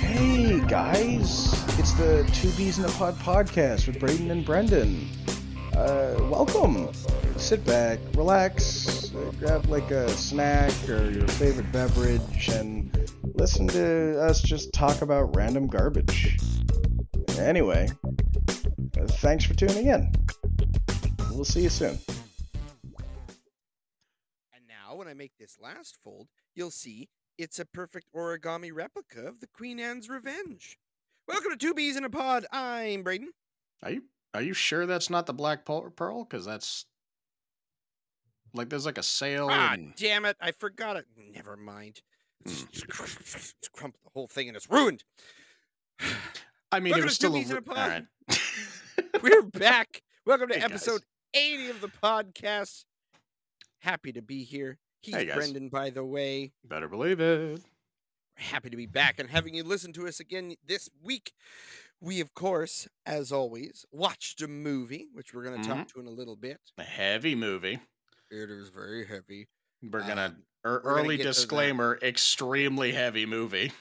Hey guys, it's the Two Bees in a Pod podcast with Braden and Brendan. Uh, welcome. Sit back, relax, grab like a snack or your favorite beverage, and listen to us just talk about random garbage. Anyway, uh, thanks for tuning in. We'll see you soon. I make this last fold, you'll see it's a perfect origami replica of the Queen Anne's Revenge. Welcome to Two Bees in a Pod. I'm Braden. Are you are you sure that's not the Black Pearl? Because that's like there's like a sale. Ah, and... damn it! I forgot it. Never mind. Hmm. It's, it's the whole thing and it's ruined. I mean, Welcome it was still a. A Pod. Alright. We're back. Welcome to Hey, guys. episode 80 of the podcast. Happy to be here. He's Hey, guys. Brendan, by the way. Better believe it. happy to be back and having you listen to us again this week. We, of course, as always, watched a movie, which we're going to Mm-hmm. talk to in a little bit. A heavy movie. It is very heavy. We're Uh, gonna er, gonna early get to that. disclaimer: extremely heavy movie.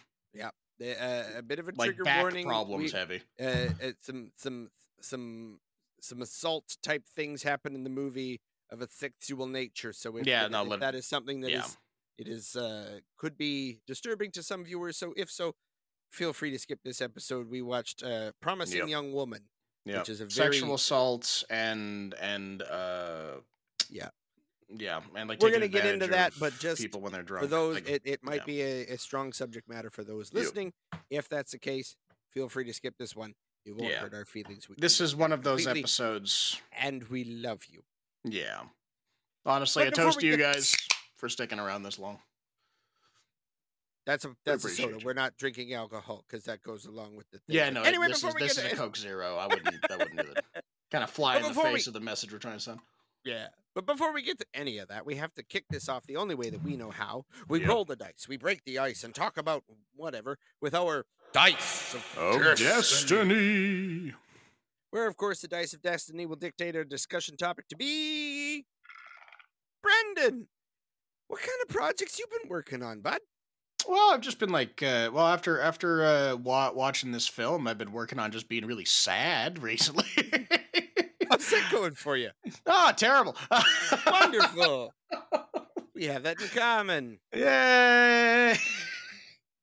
The, uh, a bit of a Like trigger warning. problems We- heavy. uh, uh, some some some some assault type things happen in the movie of a sexual nature. So if, Yeah, if- no, if that is something that is yeah. it is uh, could be disturbing to some viewers. So if so, feel free to skip this episode. We watched uh, "Promising Yep. Young Woman." Yeah, which is a sexual very- assaults and and uh, Yeah. yeah, and like We're gonna get into that, but just people when they're drunk. for those like, it, it might yeah. be a, a strong subject matter for those Yep. listening if that's the case feel free to skip this one it won't Yeah. hurt our feelings we, this is one of those completely- episodes. and we love you Yeah, honestly, But a toast to you get- guys for sticking around this long. that's a that's a soda you. we're not drinking alcohol because that goes along with the thing. Yeah, no. anyway this before is we this get is to a Coke Zero. I wouldn't. That wouldn't do that. Kind of fly But in the face we- of the message we're trying to send. yeah but before we get to any of that we have to kick this off the only way that we know how we Yep. roll the dice we break the ice and talk about whatever with our dice of Oh, destiny. Where of course the dice of destiny will dictate our discussion topic to be brendan what kind of projects you been working on bud Well, I've just been like, uh, well, after after uh, wa- watching this film, I've been working on just being really sad recently. how's that going for you Ah, terrible. wonderful we have that in common Yay!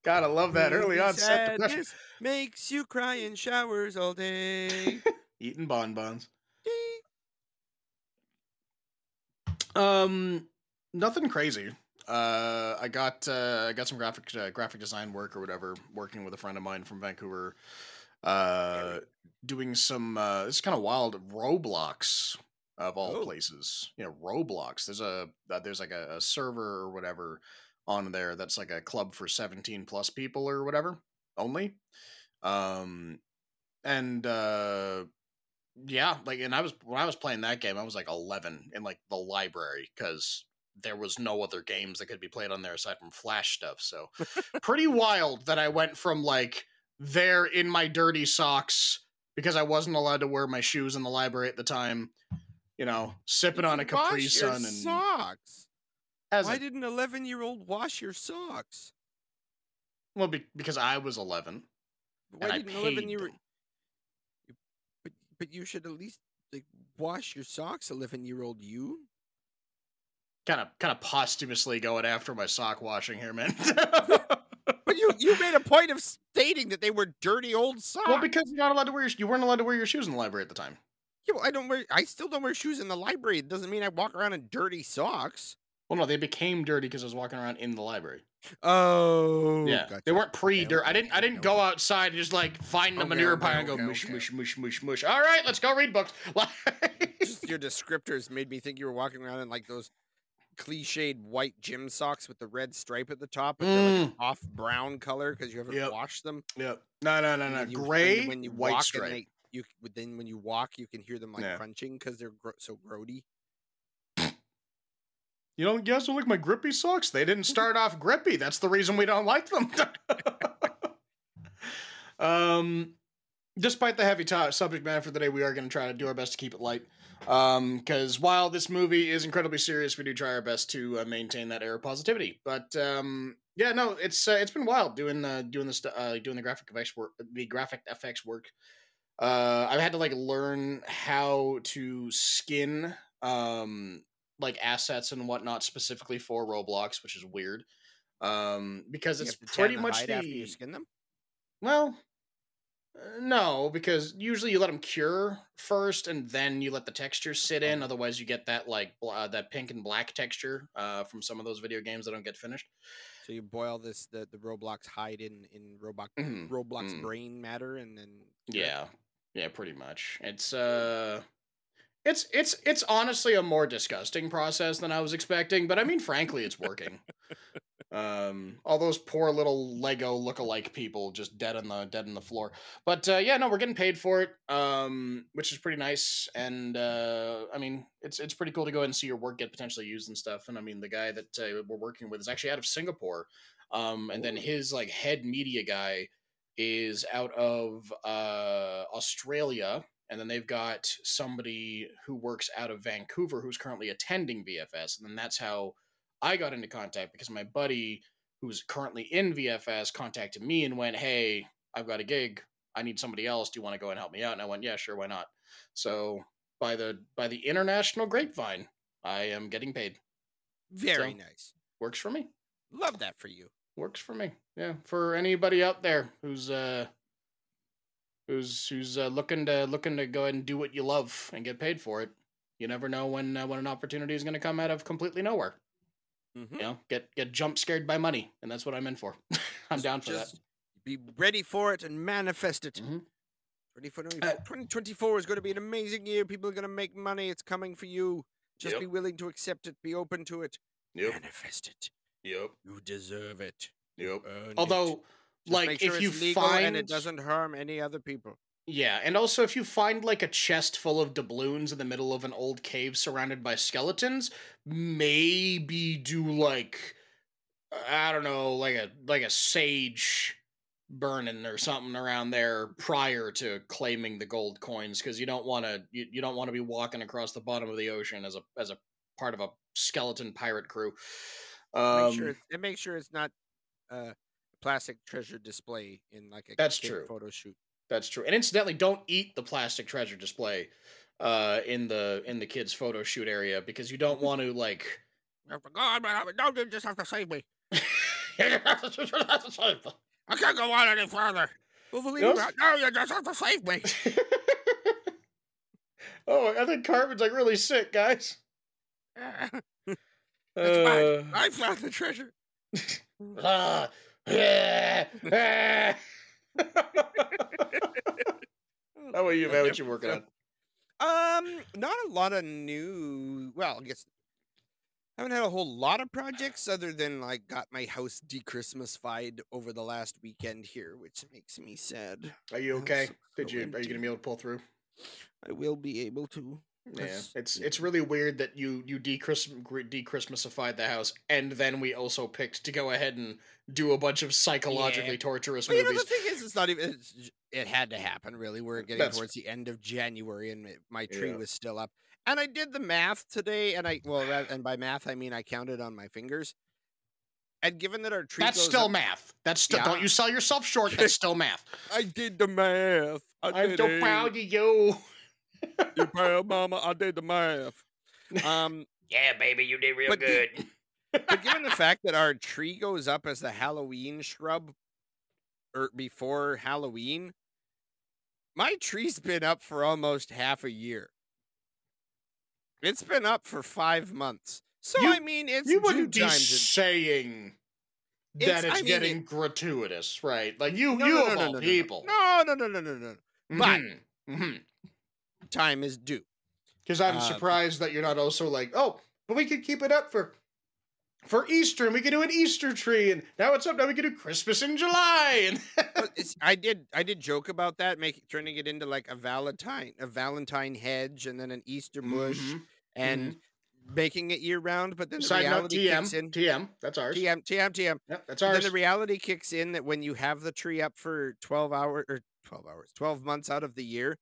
Gotta love that early on. onset sadness makes you cry in showers all day Eating bonbons. Um, nothing crazy. Uh, I got uh, I got some graphic uh, graphic design work or whatever, working with a friend of mine from Vancouver. Uh, doing some. Uh, it's kind of wild. Roblox of all Oh. places. You know, Roblox. There's a uh, there's like a, a server or whatever on there that's like a club for 17 plus people or whatever only. Um, and uh, yeah, like, and I was when I was playing that game, I was like 11 in like the library because there was no other games that could be played on there aside from Flash stuff. So pretty wild that I went from like there in my dirty socks because I wasn't allowed to wear my shoes in the library at the time. You know, sipping on a You Capri Sun and socks as why a, did an 11 year old wash your socks? Well be, because I was 11 why and did an 11 paid year but but you should at least like wash your socks 11 year old you. Kind of, kind of posthumously going after my sock washing here, man. but you you made a point of stating that they were dirty old socks. well, because you're not allowed to wear your, you weren't allowed to wear your shoes in the library at the time. yeah, well, i don't wear i still don't wear shoes in the library. It doesn't mean i walk around in dirty socks Well, no, they became dirty because I was walking around in the library. oh yeah, gotcha. they weren't pre-dirt. I didn't. I didn't go outside and just like find the Okay, manure okay, pile and go okay, mush, mush, mush, mush, mush. All right, let's go read books. just your descriptors made me think you were walking around in like those cliched white gym socks with the red stripe at the top, but they're like off brown color because you haven't Mm. Yep. washed them. yep. No, no, no, no. you- Gray, when you white walk stripe. They, you then when you walk, you can hear them like Yeah. crunching because they're gro- so grody. You don't. Guys don't like my grippy socks? They didn't start off grippy. That's the reason we don't like them. um, despite the heavy to- subject matter for the day, we are going to try to do our best to keep it light. Because while this movie is incredibly serious, we do try our best to uh, maintain that air of positivity. But um, yeah, no, it's uh, it's been wild doing uh, doing the uh, doing the graphic effects work, the graphic effects work. Uh, I've had to like learn how to skin um like assets and whatnot specifically for Roblox, which is weird. Um, because it's have to tan pretty much the after you skin them. well, uh, no, because usually you let them cure first, and then you let the texture sit in. Otherwise, you get that like uh, that pink and black texture uh, from some of those video games that don't get finished. So you boil this the, the Roblox hide in in Roblox Mhm, Roblox mm. brain matter and then? Yeah, yeah, pretty much. It's uh, it's it's it's honestly a more disgusting process than I was expecting, but I mean, frankly, it's working. um, all those poor little Lego look-alike people just dead on the dead on the floor. But uh, yeah, no, we're getting paid for it, um, which is pretty nice. And uh, I mean, it's it's pretty cool to go ahead and see your work get potentially used and stuff. And I mean, the guy that uh, we're working with is actually out of Singapore, um, and then his like head media guy is out of uh, Australia. And then they've got somebody who works out of Vancouver who's currently attending VFS. And then that's how I got into contact because my buddy who's currently in VFS contacted me and went, Hey, I've got a gig. I need somebody else. Do you want to go and help me out? And I went, Yeah, sure, why not? So by the by the international grapevine, I am getting paid. Very So- nice. Works for me. Love that for you. Works for me. Yeah. For anybody out there who's uh who's who's uh, looking to looking to go ahead and do what you love and get paid for it. You never know when uh, when an opportunity is going to come out of completely nowhere. Mhm. You know, get get jump scared by money, and that's what I'm in for. I'm Just- down for just Be ready for it and manifest it. Mhm. Ready for Uh, 2024 is going to be an amazing year. People are going to make money. It's coming for you. Just Yep. be willing to accept it. Be open to it. Yep. Manifest it. Yep. You deserve it. Yep. Earn it. Just like, sure if you find and it doesn't harm any other people. Yeah, and also if you find like a chest full of doubloons in the middle of an old cave surrounded by skeletons, maybe do like I don't know, like a like a sage burning or something around there prior to claiming the gold coins because you don't want to you, you don't want to be walking across the bottom of the ocean as a as a part of a skeleton pirate crew. Um, Make sure it's, and make sure it's not uh, plastic treasure display in like a That's true. photo shoot. That's true. And incidentally, don't eat the plastic treasure display uh in the in the kids photo shoot area because you don't want to like Oh, God, don't you just have to save me. I can't go on any further. Wolverine, Yes? no, you just have to save me. Oh, I think Cartman's like really sick, guys. It's Uh, mine. I found the treasure. ah. How about you, man? What you working on? Um, not a lot of new. Well, I guess I haven't had a whole lot of projects other than like got my house de-Christmasfied over the last weekend here, which makes me sad. Are you okay? so- Did you? Are you gonna be able to pull through? I will be able to. Yeah, it's yeah. it's really weird that you you de Christmasified the house, and then we also picked to go ahead and do a bunch of psychologically Yeah. torturous But you know, movies. the thing is, it's not even. It's, it had to happen, really. We're getting That's- towards the end of January, and my tree Yeah. was still up. And I did the math today, and I well, and by math I mean I counted on my fingers. And given that our tree That's still up- math. That's still. Yeah. Don't you sell yourself short. That's still math. I did the math. I I'm so proud of you. You proud, Mama? I did the math. Um, Yeah, baby, you did real But the- good. but given the fact that our tree goes up as the Halloween shrub, or before Halloween, my tree's been up for almost half a year. It's been up for five months. So You- I mean, it's you wouldn't be time to- saying that It's- it's I mean, getting gratuitous, right? Like you, No, you no, of no, no, all no, no, no. people. No, no, no, no, no, no. but- Mhm. Time is due. Because I'm Uh, surprised that you're not also like, oh, but we could keep it up for for Easter, and we could do an Easter tree, and now it's up. Now we can do Christmas in July, and it's, I did I did joke about that, making turning it into like a Valentine a Valentine hedge and then an Easter bush Mhm. and making it year round. But then the Side note, reality TM, kicks in. TM, that's ours. TM TM TM. Yep, that's But then the reality kicks in that when you have the tree up for twelve hours or twelve hours, twelve months out of the year,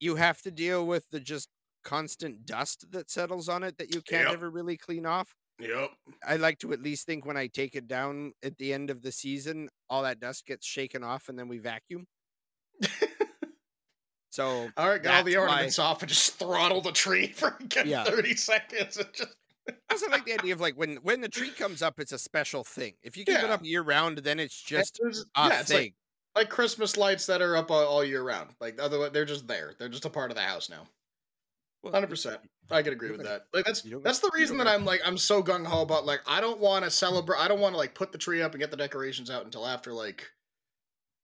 you have to deal with the just constant dust that settles on it that you can't Yep. ever really clean off. Yep. I like to at least think when I take it down at the end of the season, all that dust gets shaken off and then we vacuum. So All right, got all the That's why- ornaments off and just throttle the tree for Yeah. 30 seconds. And just I also like the idea of like when when the tree comes up, it's a special thing. If you keep it up year round, then it's just There's- a yeah, it's thing. like, like Christmas lights that are up all, all year round. Like otherwise, they're just there. They're just a part of the house now. Hundred percent. I can agree with that. Like that's that's the reason that I'm like I'm so gung ho about like I don't want to celebrate. I don't want to like put the tree up and get the decorations out until after like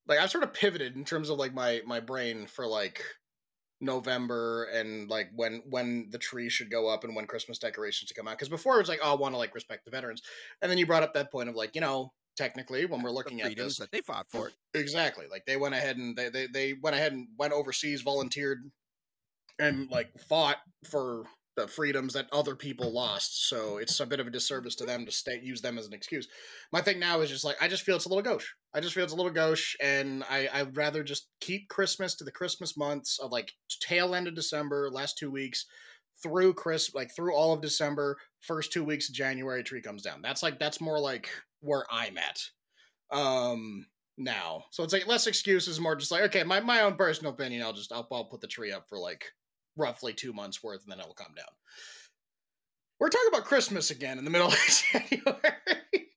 like I've sort of pivoted in terms of like my my brain for like November and like when when the tree should go up and when Christmas decorations to come out. Because before it was like oh I want to like respect the veterans, and then you brought up that point of like you know technically when we're looking at this that they fought for. Exactly. Like they went ahead and they, they they went ahead and went overseas, volunteered, and like fought for the freedoms that other people lost. So it's a bit of a disservice to them to stay use them as an excuse. My thing now is just like I just feel it's a little gauche. I just feel it's a little gauche, and I I'd rather just keep Christmas to the Christmas months of like tail end of December, last two weeks through Chris like through all of December, first two weeks of January, tree comes down. That's like that's more like where I'm at. Um now. So it's like less excuses, more just like, okay, my, my own personal opinion, I'll just I'll, I'll put the tree up for like roughly two months worth and then it'll come down. We're talking about Christmas again in the middle of January.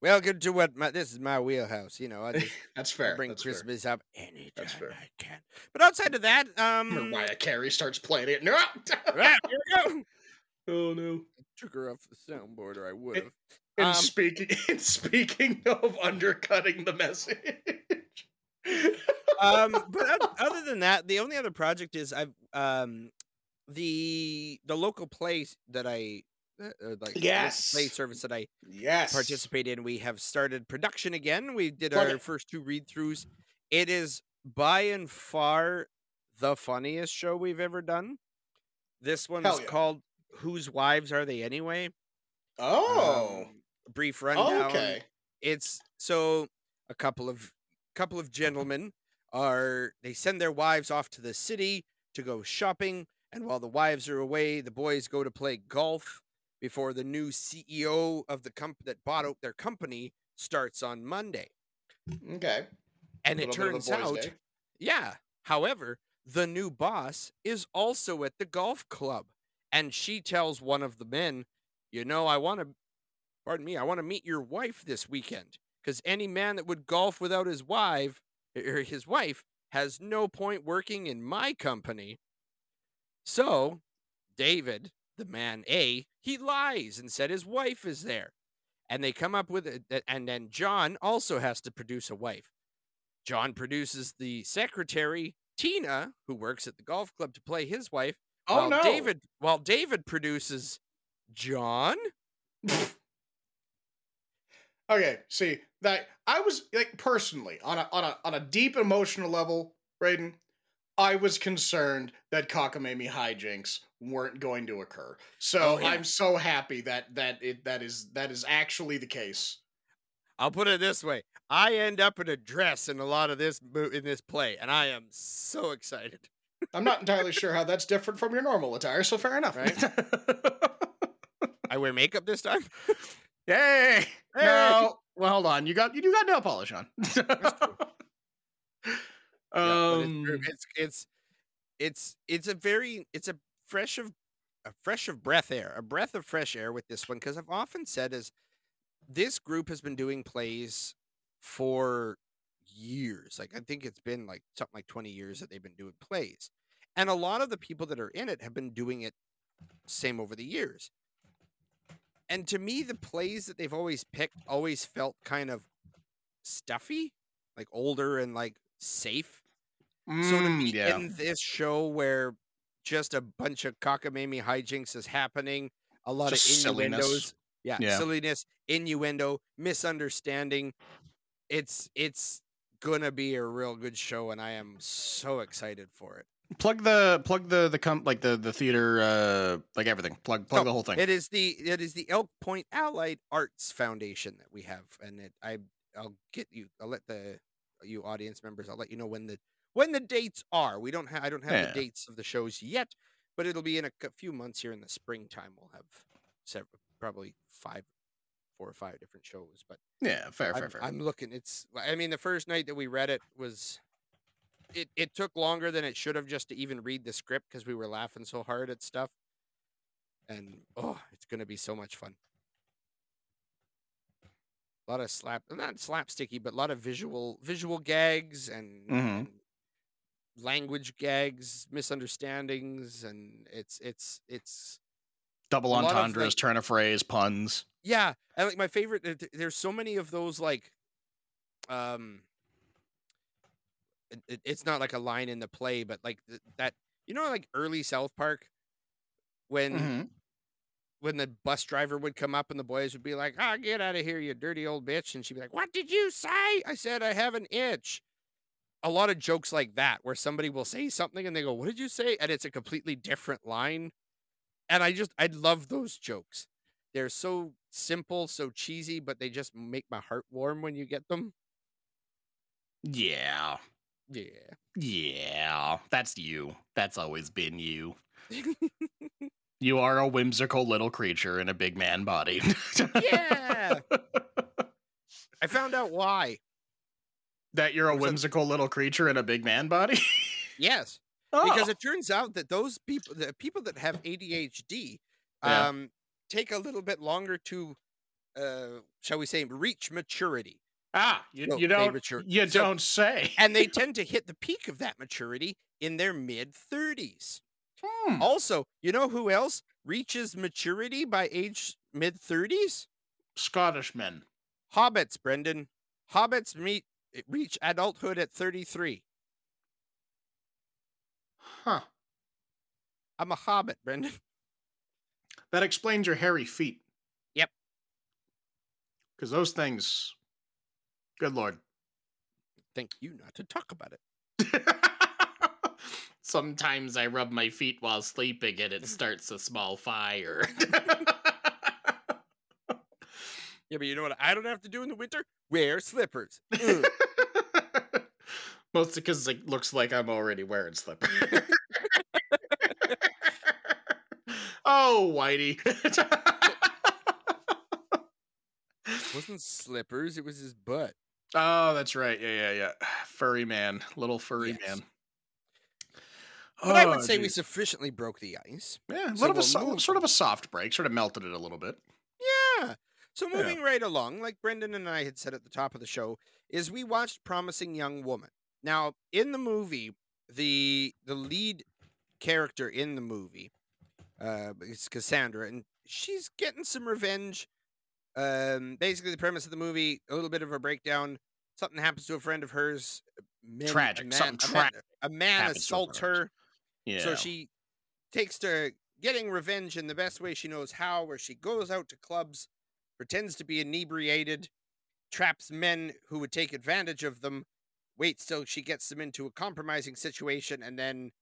well, good to what my this is my wheelhouse. You know, I just That's I fair. bring That's fair. Christmas up anytime fair. I can. But outside of that, um, Mariah Carey starts playing it. No. ah, here we go. oh no. Took her off the soundboard, or I would have. And Um, speaking and speaking of undercutting the message. um, but other than that, the only other project is I've um the the local place that I uh, uh, like Yes. play service that I yes. participate in. We have started production again. We did Plug our it. first two read throughs. It is by and far the funniest show we've ever done. This one is yeah. called "Whose Wives Are They Anyway?" Oh. Um, brief oh, rundown. okay. It's so a couple of couple of gentlemen are they send their wives off to the city to go shopping, and while the wives are away, the boys go to play golf before the new CEO of the company that bought out their company starts on Monday. Okay. And it Little bit of a turns out, day. yeah. However, the new boss is also at the golf club, and she tells one of the men, "You know, I want to, pardon me, I want to meet your wife this weekend, because any man that would golf without his wife or his wife has no point working in my company." So, David, the man A, he lies and said his wife is there, and they come up with it, and then John also has to produce a wife. John produces the secretary, Tina, who works at the golf club to play his wife. Oh while no. David while David produces John. Okay, see that I was like personally on a on a on a deep emotional level, Braden. I was concerned that cockamamie hijinks weren't going to occur. So Oh, yeah. I'm so happy that that it that is that is actually the case. I'll put it this way. I end up in a dress in a lot of this in this play, and I am so excited. I'm not entirely sure how that's different from your normal attire, so fair enough. Right. I wear makeup this time. Yay! Hey! No, well, hold on. You got you do got nail polish on. Um, it's, it's it's it's it's a very it's a fresh of a fresh of breath air, a breath of fresh air with this one because I've often said is this group has been doing plays for years. Like I think it's been like something like 20 years that they've been doing plays. And a lot of the people that are in it have been doing it same over the years. And to me the plays that they've always picked always felt kind of stuffy, like older and like safe. So to mm, be yeah. in this show where just a bunch of cockamamie hijinks is happening, a lot Just of silliness. innuendos, yeah, Yeah. silliness, innuendo, misunderstanding. It's it's gonna be a real good show, and I am so excited for it. Plug the plug the the com- like the the theater uh like everything plug plug So, the whole thing It is the it is the Elk Point Allied Arts Foundation that we have, and it I I'll get you. I'll let the you audience members. I'll let you know when the when the dates are. We don't have I don't have Yeah. the dates of the shows yet, but it'll be in a few months here in the springtime. We'll have several, probably five, four or five different shows. But Yeah, fair, fair, I'm, fair. I'm looking. It's. I mean, the first night that we read it was. It it took longer than it should have just to even read the script because we were laughing so hard at stuff. And oh, it's gonna be so much fun. A lot of slap, not slapsticky, but a lot of visual visual gags and, Mhm. and language gags, misunderstandings, and it's it's it's Double a lot of, entendres, like- turn of phrase, puns. yeah, and like my favorite. there- There's so many of those like, um, it, it- it's not like a line in the play, but like th- that. You know, like early South Park, when Mhm. when the bus driver would come up and the boys would be like, "Ah, get out of here, you dirty old bitch," and she'd be like, "What did you say?" I said, "I have an itch." A lot of jokes like that, where somebody will say something and they go, "What did you say?" and it's a completely different line, and I just I love those jokes. They're so simple, so cheesy, but they just make my heart warm when you get them. Yeah. Yeah. Yeah. That's you. That's always been you. You are a whimsical little creature in a big man body. Yeah. I found out why. that you're a There's a- whimsical little creature in a big man body? Yes. oh. because it turns out that those people the people that have ADHD Yeah. um take a little bit longer to uh shall we say reach maturity ah, you, No, you don't mature- you so- don't say. and they tend to hit the peak of that maturity in their mid 30s Hmm. also you know who else reaches maturity by age mid 30s Scottish men. hobbits brendan hobbits meet reach adulthood at 33 Huh. i'm a hobbit brendan That explains your hairy feet. Yep. Because those things, good lord. thank you not to talk about it Sometimes I rub my feet while sleeping and it mm. starts a small fire. yeah but you know what i don't have to do in the winter wear slippers mm. Mostly because it looks like I'm already wearing slippers. oh, Whitey. It wasn't slippers, it was his butt. Oh, that's right. Yeah, yeah, yeah. Furry man. Little furry Yes. man. But I Oh, would say we sufficiently broke the ice. Yeah, a so little of we'll so- move. sort of a soft break, sort of melted it a little bit. Yeah. So Yeah. moving right along, like Brendan and I had said at the top of the show, is we watched Promising Young Woman. Now, in the movie, the the lead character in the movie uh is Cassandra, and she's getting some revenge. Um, basically, the premise of the movie, a little bit of a breakdown. Something happens to a friend of hers. Uh, men- Tragic, A man, something a man, tragic a man happens to a assaults friend her. Yeah. So she takes to getting revenge in the best way she knows how, where she goes out to clubs, pretends to be inebriated, traps men who would take advantage of them, waits till she gets them into a compromising situation, and then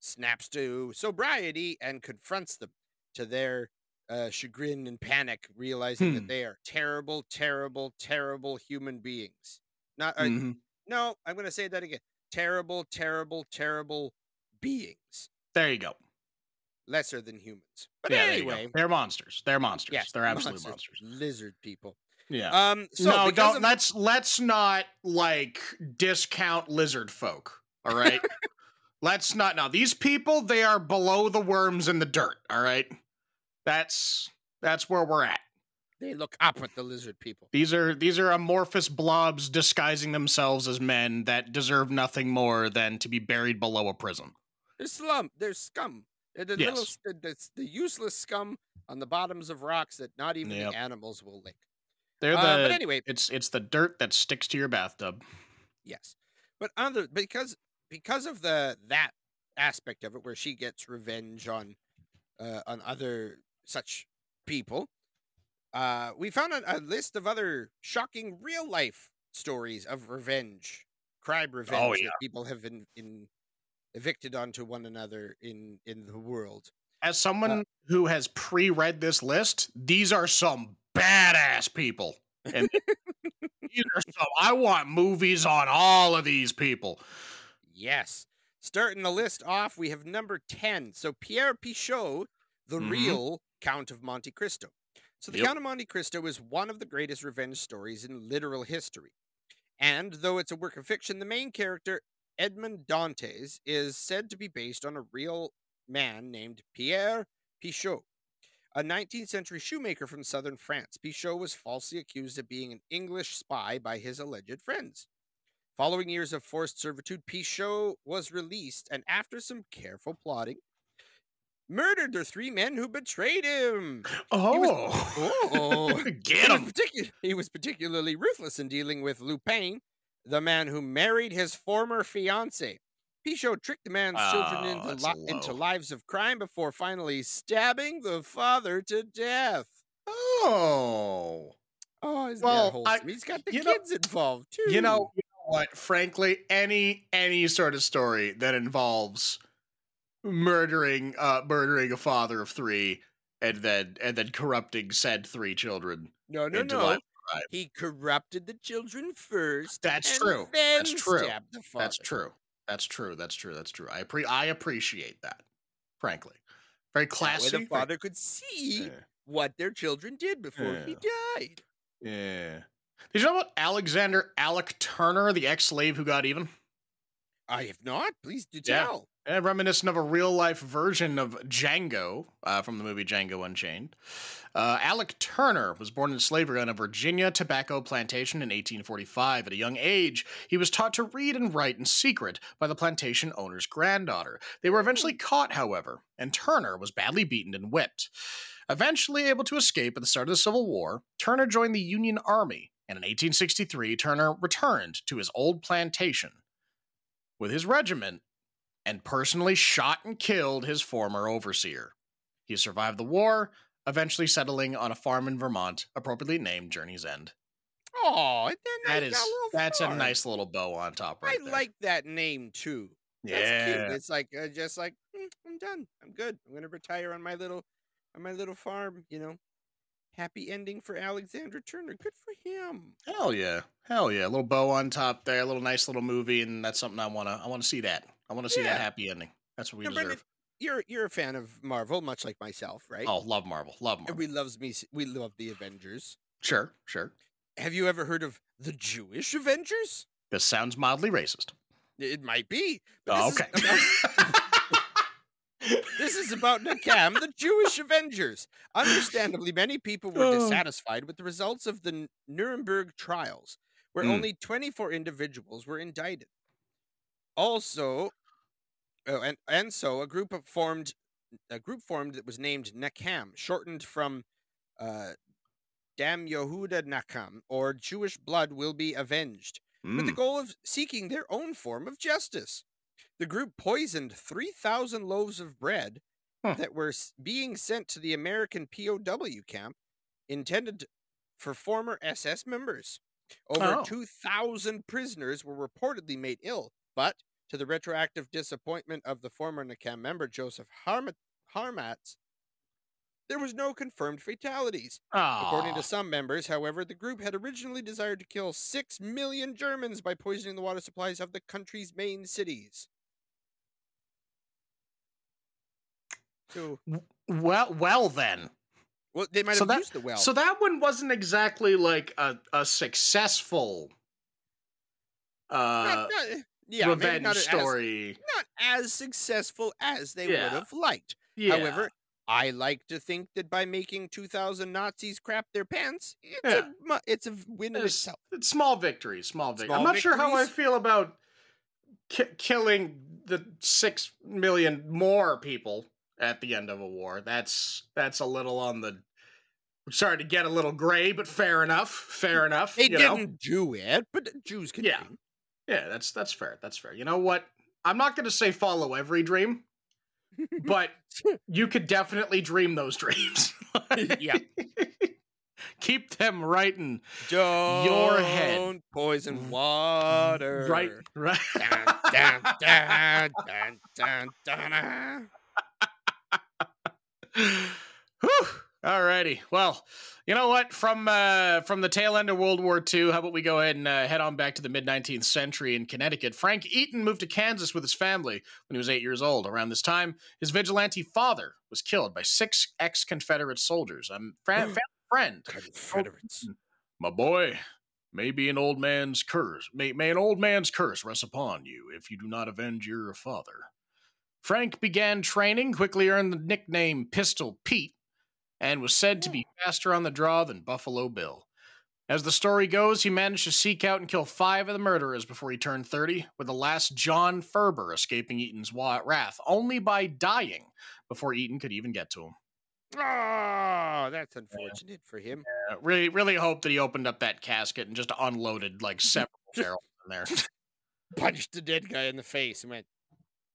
snaps to sobriety and confronts them to their uh, chagrin and panic, realizing Hmm. that they are terrible, terrible, terrible human beings. Not uh, Mhm. no, I'm going to say that again. Terrible, terrible, terrible beings, There you go. lesser than humans. But yeah, there you go. anyway, they're monsters. They're monsters. yes, they're absolute monsters. lizard people. Yeah. Um, so no, don't. of- let's let's not like discount lizard folk. All right. let's not. Now these people, they are below the worms in the dirt. All right. That's that's where we're at. they look up at the lizard people. These are these are amorphous blobs disguising themselves as men that deserve nothing more than to be buried below a prison. They're slum. They're scum. They're the little, Yes. the, the, the useless scum on the bottoms of rocks that not even Yep. the animals will lick. They're the. Uh, but anyway, it's it's the dirt that sticks to your bathtub. Yes, but other because because of the that aspect of it, where she gets revenge on uh, on other such people, uh, we found a, a list of other shocking real life stories of revenge, crime revenge Oh, yeah. that people have in, in evicted onto one another in in the world. As someone who has pre-read this list, these are some badass people. And these are some I want movies on all of these people. Yes. Starting the list off, we have number 10. So Pierre Picaud, the Mhm. real Count of Monte Cristo. So the Yep. Count of Monte Cristo is one of the greatest revenge stories in literal history. And though it's a work of fiction, the main character, Edmond Dantes, is said to be based on a real man named Pierre Picaud, a 19th century shoemaker from southern France. Picaud was falsely accused of being an English spy by his alleged friends. Following years of forced servitude, Picaud was released and, after some careful plotting, murdered the three men who betrayed him. Oh, Oh, get he was, him! particu- he was particularly ruthless in dealing with Lupin, the man who married his former fiancée. Picaud tricked the man's children Oh, into, li- into lives of crime before finally stabbing the father to death. Oh, Oh, is Well? I- He's got the you know- kids involved too. you know, you know what? Frankly, any any sort of story that involves murdering uh murdering a father of three and then and then corrupting said three children no, no, no. life. He corrupted the children first. That's true. That's true. stabbed the father. That's true. That's true. That's true. That's true. I appre- I appreciate that. Frankly, very That classy. the father could see Yeah. what their children did before he died. Yeah. Did you know about Alexander Alec Turner, the ex-slave who got even? I have not. Please do Yeah. tell. Eh, reminiscent of a real life version of Django uh, from the movie Django Unchained. Uh, Alec Turner was born in slavery on a Virginia tobacco plantation in 1845. At a young age, he was taught to read and write in secret by the plantation owner's granddaughter. They were eventually caught, however, and Turner was badly beaten and whipped. Eventually able to escape at the start of the Civil War, Turner joined the Union Army, and in 1863, Turner returned to his old plantation with his regiment and personally shot and killed his former overseer. He survived the war, eventually settling on a farm in Vermont, appropriately named Journey's End. Oh, That is that's a nice little bow on top right I there. like that name too. That's yeah. cute. It's like uh, just like "Mm, I'm done. I'm good. I'm gonna retire on my little on my little farm. You know, happy ending for Alexander Turner. Good for him. Hell yeah. Hell yeah. A little bow on top there, a little nice little movie, and that's something I wanna I wanna see that. I wanna see that happy ending. That's what we Now, deserve. you're you're a fan of Marvel, much like myself, right? Oh, love Marvel. Love Marvel. And we loves me. We love the Avengers. Sure, sure. Have you ever heard of the Jewish Avengers? This sounds mildly racist. It might be. Oh, okay. Is about, this is about Nakam, the Jewish Avengers. Understandably, many people were Oh. dissatisfied with the results of the Nuremberg trials, where Mm. only 24 individuals were indicted. Also, oh, and and so a group of formed a group formed that was named Nakam, shortened from uh, Dam Yehudi Nakam, or Jewish blood will be avenged with the Mm. goal of seeking their own form of justice. The group poisoned 3,000 loaves of bread Huh. that were being sent to the American POW camp intended for former SS members. Over Oh. 2,000 prisoners were reportedly made ill, but to the retroactive disappointment of the former Nakam member Joseph Harmat- Harmatz, there was no confirmed fatalities. According to some members, however, the group had originally desired to kill 6 million Germans by poisoning the water supplies of the country's main cities. So, well, well then. well, they might So have that- used the well. So that one wasn't exactly like a, a successful uh Not- not- yeah, revenge not as- story. not as successful as they would have liked. Yeah. However, I like to think that by making 2,000 Nazis crap their pants, it's, Yeah. a, it's a win in It's- itself. It's small victories, small victories. I'm not sure how I feel about ki- killing the six million more people at the end of a war. That's that's a little on the. Sorry to get a little gray, but fair enough. Fair enough. They didn't do it, but Jews can Yeah. Yeah, that's that's fair. That's fair. You know what? I'm not going to say follow every dream, but you could definitely dream those dreams. Yeah. Keep them right in Don't head. poison mm. water. right right. Dun, dun, dun, dun, dun, dun, dun. Whew. Alrighty. Well, you know what? From uh, from the tail end of World War II, how about we go ahead and uh, head on back to the mid 19th century in Connecticut? Frank Eaton moved to Kansas with his family when he was eight years old. Around this time, his vigilante father was killed by six ex Confederate soldiers. I'm friend, friend. Confederates. My boy, maybe an old man's curse. May, may an old man's curse rest upon you if you do not avenge your father. Frank began training, quickly earned the nickname Pistol Pete and was said to be faster on the draw than Buffalo Bill. As the story goes, he managed to seek out and kill five of the murderers before he turned 30, with the last John Ferber escaping Eaton's wrath only by dying before Eaton could even get to him. Oh, that's unfortunate for him. Uh, really, really hope that he opened up that casket and just unloaded like several barrels in there. Punched the dead guy in the face and went,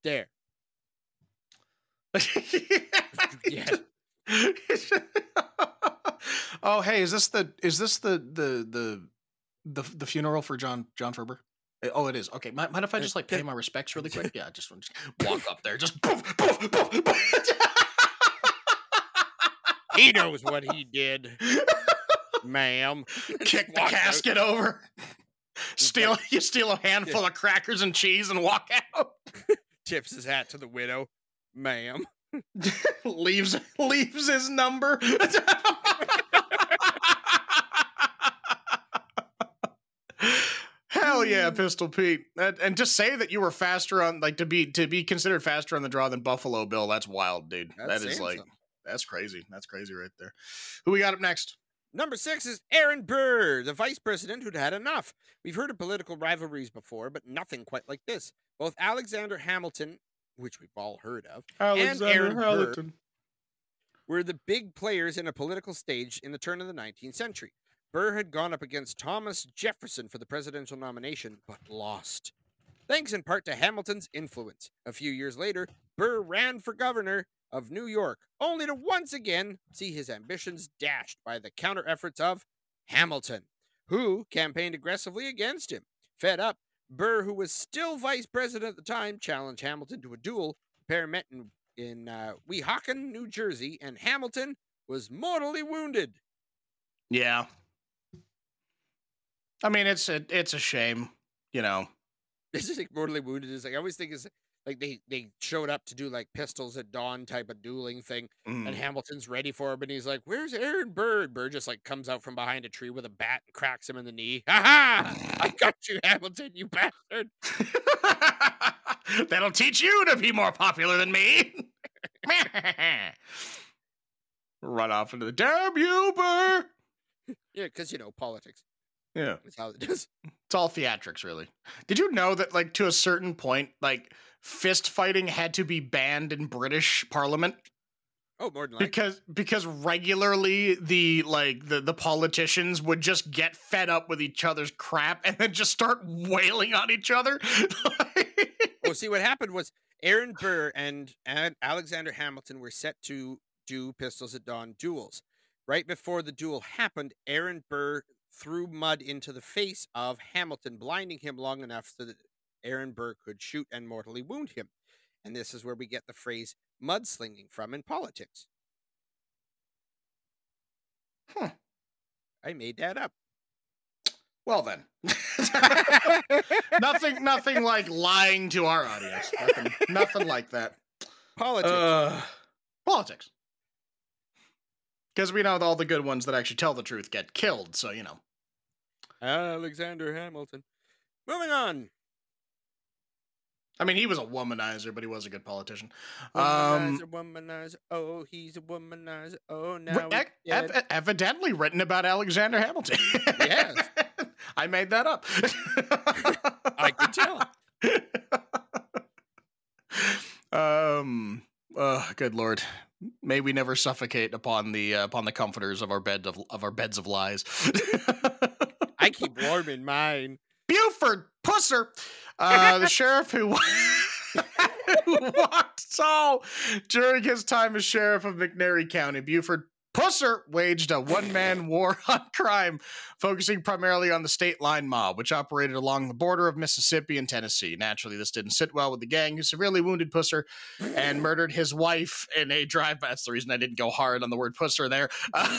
there. yeah. oh, hey, is this the is this the the the the, the funeral for John John Ferber? Eh, oh, it is. Okay, mind, mind if I just like pay my respects really quick? Yeah, just, just walk up there, just poof, poof, poof, he knows what he did, ma'am. Kick the casket out. over. Steal you steal a handful of crackers and cheese and walk out. Tips his hat to the widow, ma'am. leaves leaves his number. Hell yeah, mm. Pistol Pete, and just say that you were faster on like to be to be considered faster on the draw than Buffalo Bill. That's wild, dude. That's that is like that's crazy. That's crazy right there. Who we got up next? Number six is Aaron Burr, the vice president who'd had enough. We've heard of political rivalries before, but nothing quite like this. Both Alexander Hamilton which we've all heard of, Alexander and Aaron Hamilton. Burr were the big players in a political stage in the turn of the 19th century. Burr had gone up against Thomas Jefferson for the presidential nomination, but lost. Thanks in part to Hamilton's influence. A few years later, Burr ran for governor of New York, only to once again see his ambitions dashed by the counter efforts of Hamilton, who campaigned aggressively against him. Fed up, Burr, who was still vice president at the time, challenged Hamilton to a duel. The pair met in, in uh, Weehawken, New Jersey, and Hamilton was mortally wounded. Yeah. I mean, it's a it's a shame, you know. This is like mortally wounded. Is like I always think is like they they showed up to do like pistols at dawn type of dueling thing mm. and hamilton's ready for him and he's like where's aaron burr? Burr just like comes out from behind a tree with a bat and cracks him in the knee. Ha ha! I got you hamilton you bastard. That'll teach you to be more popular than me. Run off into the damn you burr yeah because you know politics yeah. that's how it is. It's all theatrics really. Did you know that like to a certain point like fist fighting had to be banned in British Parliament. Oh, more than likely. because because regularly the like the the politicians would just get fed up with each other's crap and then just start wailing on each other. well, see what happened was Aaron Burr and, and Alexander Hamilton were set to do pistols at dawn duels. Right before the duel happened, Aaron Burr threw mud into the face of Hamilton, blinding him long enough so that Aaron Burr could shoot and mortally wound him. And this is where we get the phrase mudslinging from in politics. Huh. I made that up. Well then. nothing nothing like lying to our audience. Nothing, nothing like that. Politics. Uh, politics. Because we know all the good ones that actually tell the truth get killed, so you know. Alexander Hamilton. Moving on. I mean, he was a womanizer, but he was a good politician. Womanizer, um, womanizer. Oh, he's a womanizer. Oh, now e- ev- evidently written about Alexander Hamilton. yes, I made that up. I could tell. um. Oh, good lord. May we never suffocate upon the uh, upon the comforters of our bed of of our beds of lies. I keep warm in mine. Buford Pusser, uh, the sheriff who, who walked tall during his time as sheriff of McNairy County. Buford Pusser waged a one man war on crime, focusing primarily on the state line mob, which operated along the border of Mississippi and Tennessee. Naturally, this didn't sit well with the gang, who severely wounded Pusser and murdered his wife in a drive by. That's the reason I didn't go hard on the word Pusser there. Uh,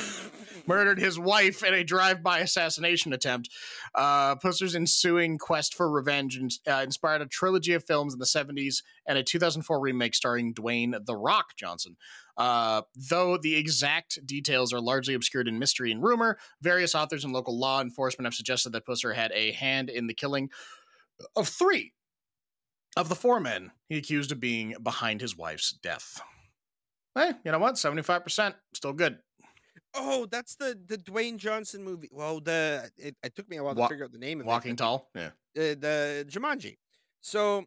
murdered his wife in a drive by assassination attempt. Uh, ensuing quest for revenge uh, inspired a trilogy of films in the 70s and a 2004 remake starring Dwayne The Rock Johnson. Uh, though the exact details are largely obscured in mystery and rumor, various authors and local law enforcement have suggested that Pusser had a hand in the killing of three of the four men he accused of being behind his wife's death. Hey, you know what? 75%, still good. Oh, that's the the Dwayne Johnson movie. Well, the it, it took me a while Wa- to figure out the name of it. Walking it. Tall? Yeah. Uh, the Jumanji. So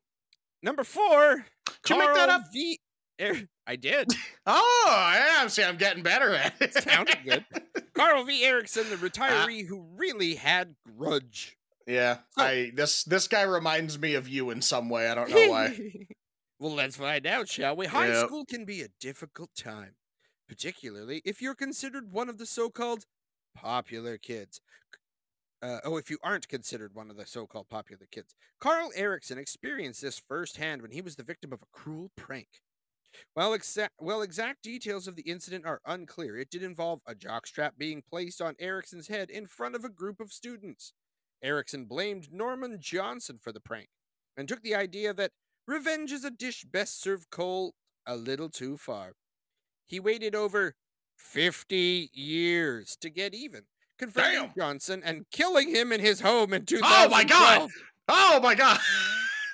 number four. Did you make that up? V. Er- I did. Oh, yeah. See, I'm getting better at it. Sounded good. Carl V. Erickson, Ah. the retiree who really had grudge. Yeah, So- I this this guy reminds me of you in some way. I don't know why. well, let's find out, shall we? High Yep. school can be a difficult time, particularly if you're considered one of the so-called popular kids. Uh, oh, if you aren't considered one of the so-called popular kids. Carl Erickson experienced this firsthand when he was the victim of a cruel prank. While, exa- while exact details of the incident are unclear, it did involve a jockstrap being placed on Erickson's head in front of a group of students. Erickson blamed Norman Johnson for the prank and took the idea that revenge is a dish best served cold a little too far. He waited over 50 years to get even, confronting Damn. Johnson and killing him in his home in 2012. Oh my God! Oh my god!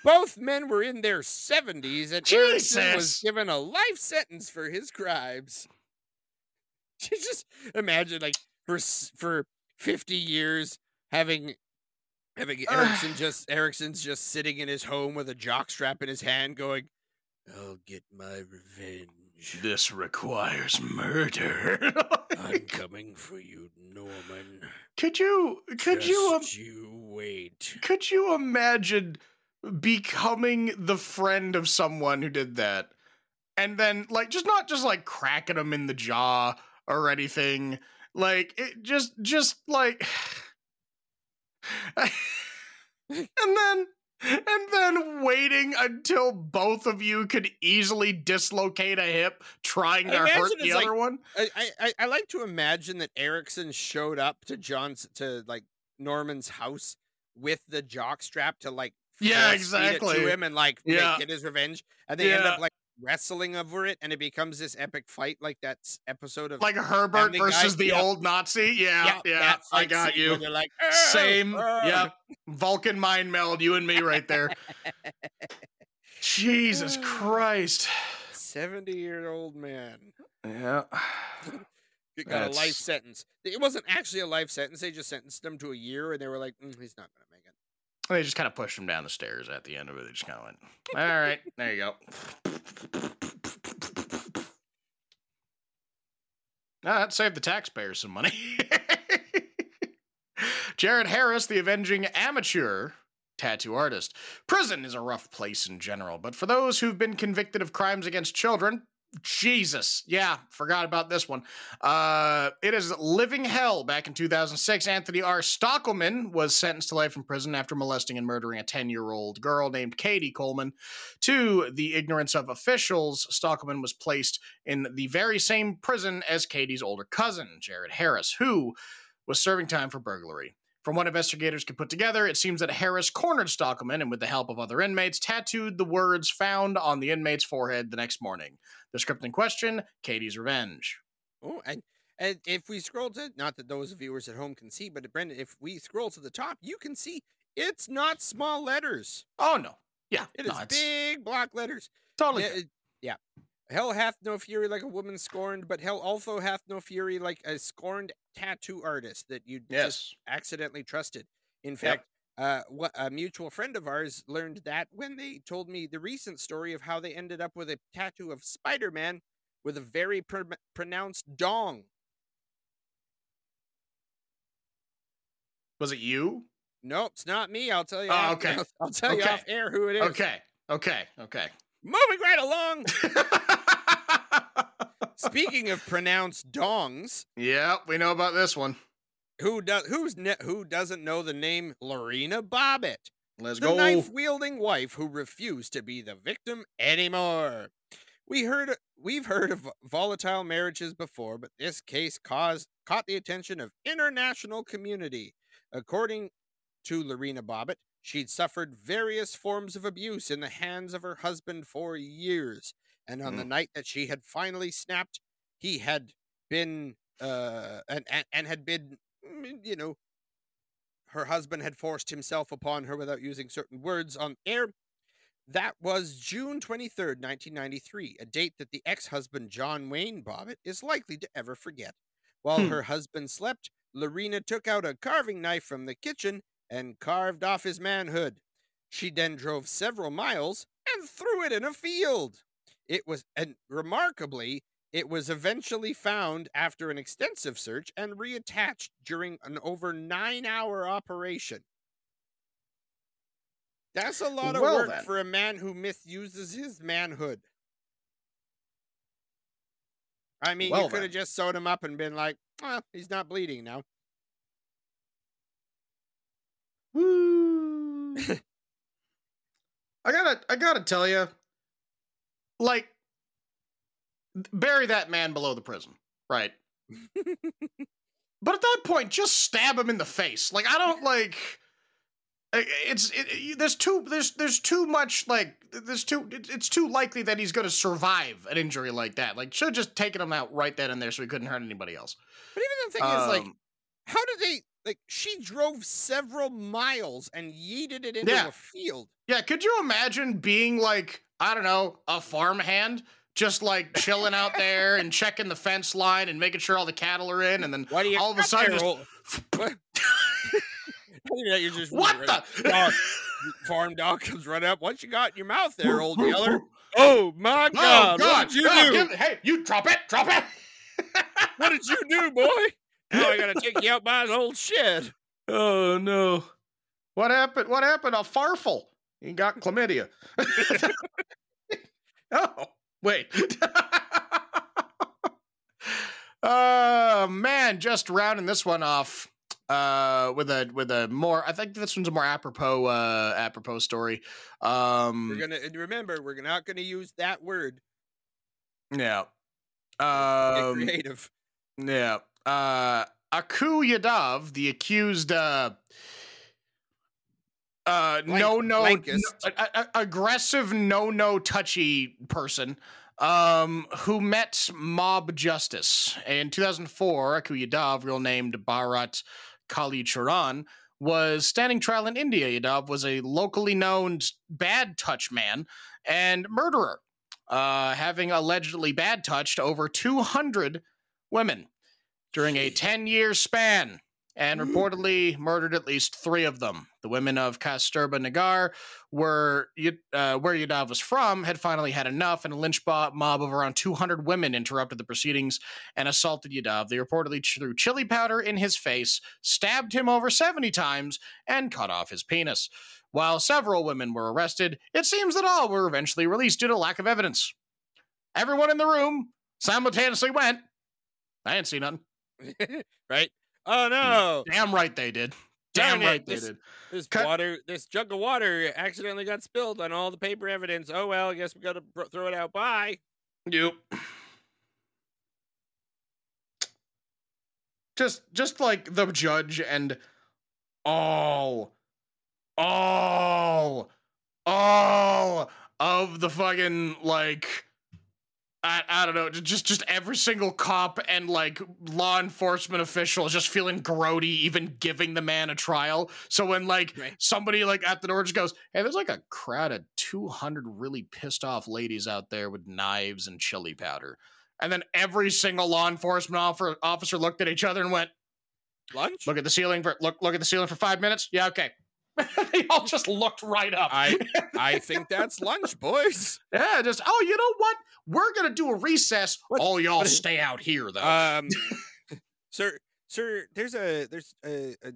Both men were in their 70s, and Erickson was given a life sentence for his crimes. Just imagine, like, for for 50 years, having having Erickson just Erickson's just sitting in his home with a jockstrap in his hand, going, "I'll get my revenge. This requires murder. I'm coming for you, Norman. could you could you Just you wait." could you imagine becoming the friend of someone who did that and then like just not just like cracking them in the jaw or anything like it just just like and then and then waiting until both of you could easily dislocate a hip trying to hurt the it's like- other one I, I I- like to imagine that Erickson showed up to John's to like Norman's house with the jock strap to like Yeah, exactly. to him and like Yeah. make, get his revenge, and they end up like wrestling over it, and it becomes this epic fight like that episode of like Herbert Family Guy, versus the yeah. old Nazi yeah yeah, that I got you They're like Same. "Arr, arr." Yep. Vulcan mind meld, you and me right there. Jesus Christ. Seventy year old man Yeah. He got a life sentence. It wasn't actually a life sentence. They just sentenced him to a year, and they were like, "Mm, "He's not going to make it." They just kind of pushed him down the stairs at the end of it. They just kind of went, all right, there you go. That saved the taxpayers some money. Jared Harris, the avenging amateur tattoo artist. Prison is a rough place in general, but for those who've been convicted of crimes against children, Jesus, yeah, forgot about this one. Uh, it is living hell. Back in 2006, Anthony R. Stockelman was sentenced to life in prison after molesting and murdering a 10 year old girl named Katie Collman. To the ignorance of officials, Stockelman was placed in the very same prison as Katie's older cousin, Jared Harris, who was serving time for burglary. From what investigators could put together, it seems that Harris cornered Stockelman and, with the help of other inmates, tattooed the words found on the inmate's forehead the next morning. The script in question Katie's Revenge. Oh, and and if we scroll to not that those viewers at home can see, but Brendan, if we scroll to the top, you can see it's not small letters. Oh, no. Yeah. It is no, it's big block letters. Totally. It- yeah. Hell hath no fury like a woman scorned, but hell also hath no fury like a scorned tattoo artist that you just accidentally trusted. In fact, uh, a mutual friend of ours learned that when they told me the recent story of how they ended up with a tattoo of Spider Man with a very pr- pronounced dong. Was it you? Nope, it's not me. I'll tell you. Oh, off- okay. I'll, I'll tell you off air who it is. Okay. Okay. Okay. Moving right along. Speaking of pronounced dongs, Yeah, we know about this one. who does who's ne- who doesn't know the name Lorena Bobbitt? Let's the go. The knife wielding wife who refused to be the victim anymore. We heard we've heard of volatile marriages before, but this case caused caught the attention of international community. According to Lorena Bobbitt, she'd suffered various forms of abuse in the hands of her husband for years, and on the night that she had finally snapped, he had been uh and and, and had been mm, you know her husband had forced himself upon her without using certain words on air. That was June 23rd, 1993, a date that the ex husband John Wayne Bobbitt is likely to ever forget. While Hmm. her husband slept, Lorena took out a carving knife from the kitchen and carved off his manhood. She then drove several miles and threw it in a field. It was, and remarkably, it was eventually found after an extensive search and reattached during an over nine hour operation. That's a lot of Well work then. for a man who misuses his manhood. I mean, Well you could have just sewed him up and been like, well, he's not bleeding now. Woo. I gotta, I gotta tell you, like, bury that man below the prison, right? but at that point, just stab him in the face. Like, I don't like. It's it, it- there's too there's there's too much like there's too it- it's too likely that he's gonna survive an injury like that. Like should have just taken him out right then and there so he couldn't hurt anybody else. But even the thing is, like, Um, how did they, like, she drove several miles and yeeted it into Yeah. a field. Yeah, could you imagine being like, I don't know, a farmhand, just like chilling out there and checking the fence line and making sure all the cattle are in, and then Why do you all of a sudden just what? You're just what dog, the farm dog comes right up. What you got in your mouth there, old yeller? Oh my Oh God! God! What did you Ah, do? give- hey, you drop it, drop it. What did you do, boy? Now I gotta take you out by his old shed. oh no! What happened? What happened? A farfel. He got chlamydia. oh wait. uh man, just rounding this one off uh with a with a more I think this one's a more apropos uh apropos story. Um We're gonna remember. We're not gonna use that word. yeah. Get Um creative. Yeah. Uh Akku Yadav, the accused uh uh no no, no a- a- aggressive no no touchy person um who met mob justice in 2004 Akku Yadav real named Bharat Kali Charan was standing trial in India. Yadav was a locally known bad touch man and murderer uh having allegedly bad touched over 200 women during a 10 year span and reportedly murdered at least three of them. The women of Kasturba Nagar, were, uh, where Yadav was from, had finally had enough, and a lynch mob of around 200 women interrupted the proceedings and assaulted Yadav. They reportedly threw chili powder in his face, stabbed him over 70 times, and cut off his penis. While several women were arrested, it seems that all were eventually released due to lack of evidence. Everyone in the room simultaneously went, I didn't see nothing. right? Oh no! Damn right they did. Damn right they did. This Cut- water, this jug of water, accidentally got spilled on all the paper evidence. Oh well, I guess we gotta throw it out. Bye. Yep. Just just like the judge and all all all of the fucking like I, I don't know, just just every single cop and like law enforcement official is just feeling grody, even giving the man a trial. So when like Right. somebody like at the door just goes, "Hey, there's like a crowd of 200 really pissed off ladies out there with knives and chili powder," and then every single law enforcement officer officer looked at each other and went, Lunch? "Look at the ceiling for look look at the ceiling for five minutes." Yeah, okay. they all just looked right up. I I think that's lunch, boys. Yeah, just oh, you know what? We're gonna do a recess. What- All y'all what- stay out here though. Um, sir, sir, there's a there's a, a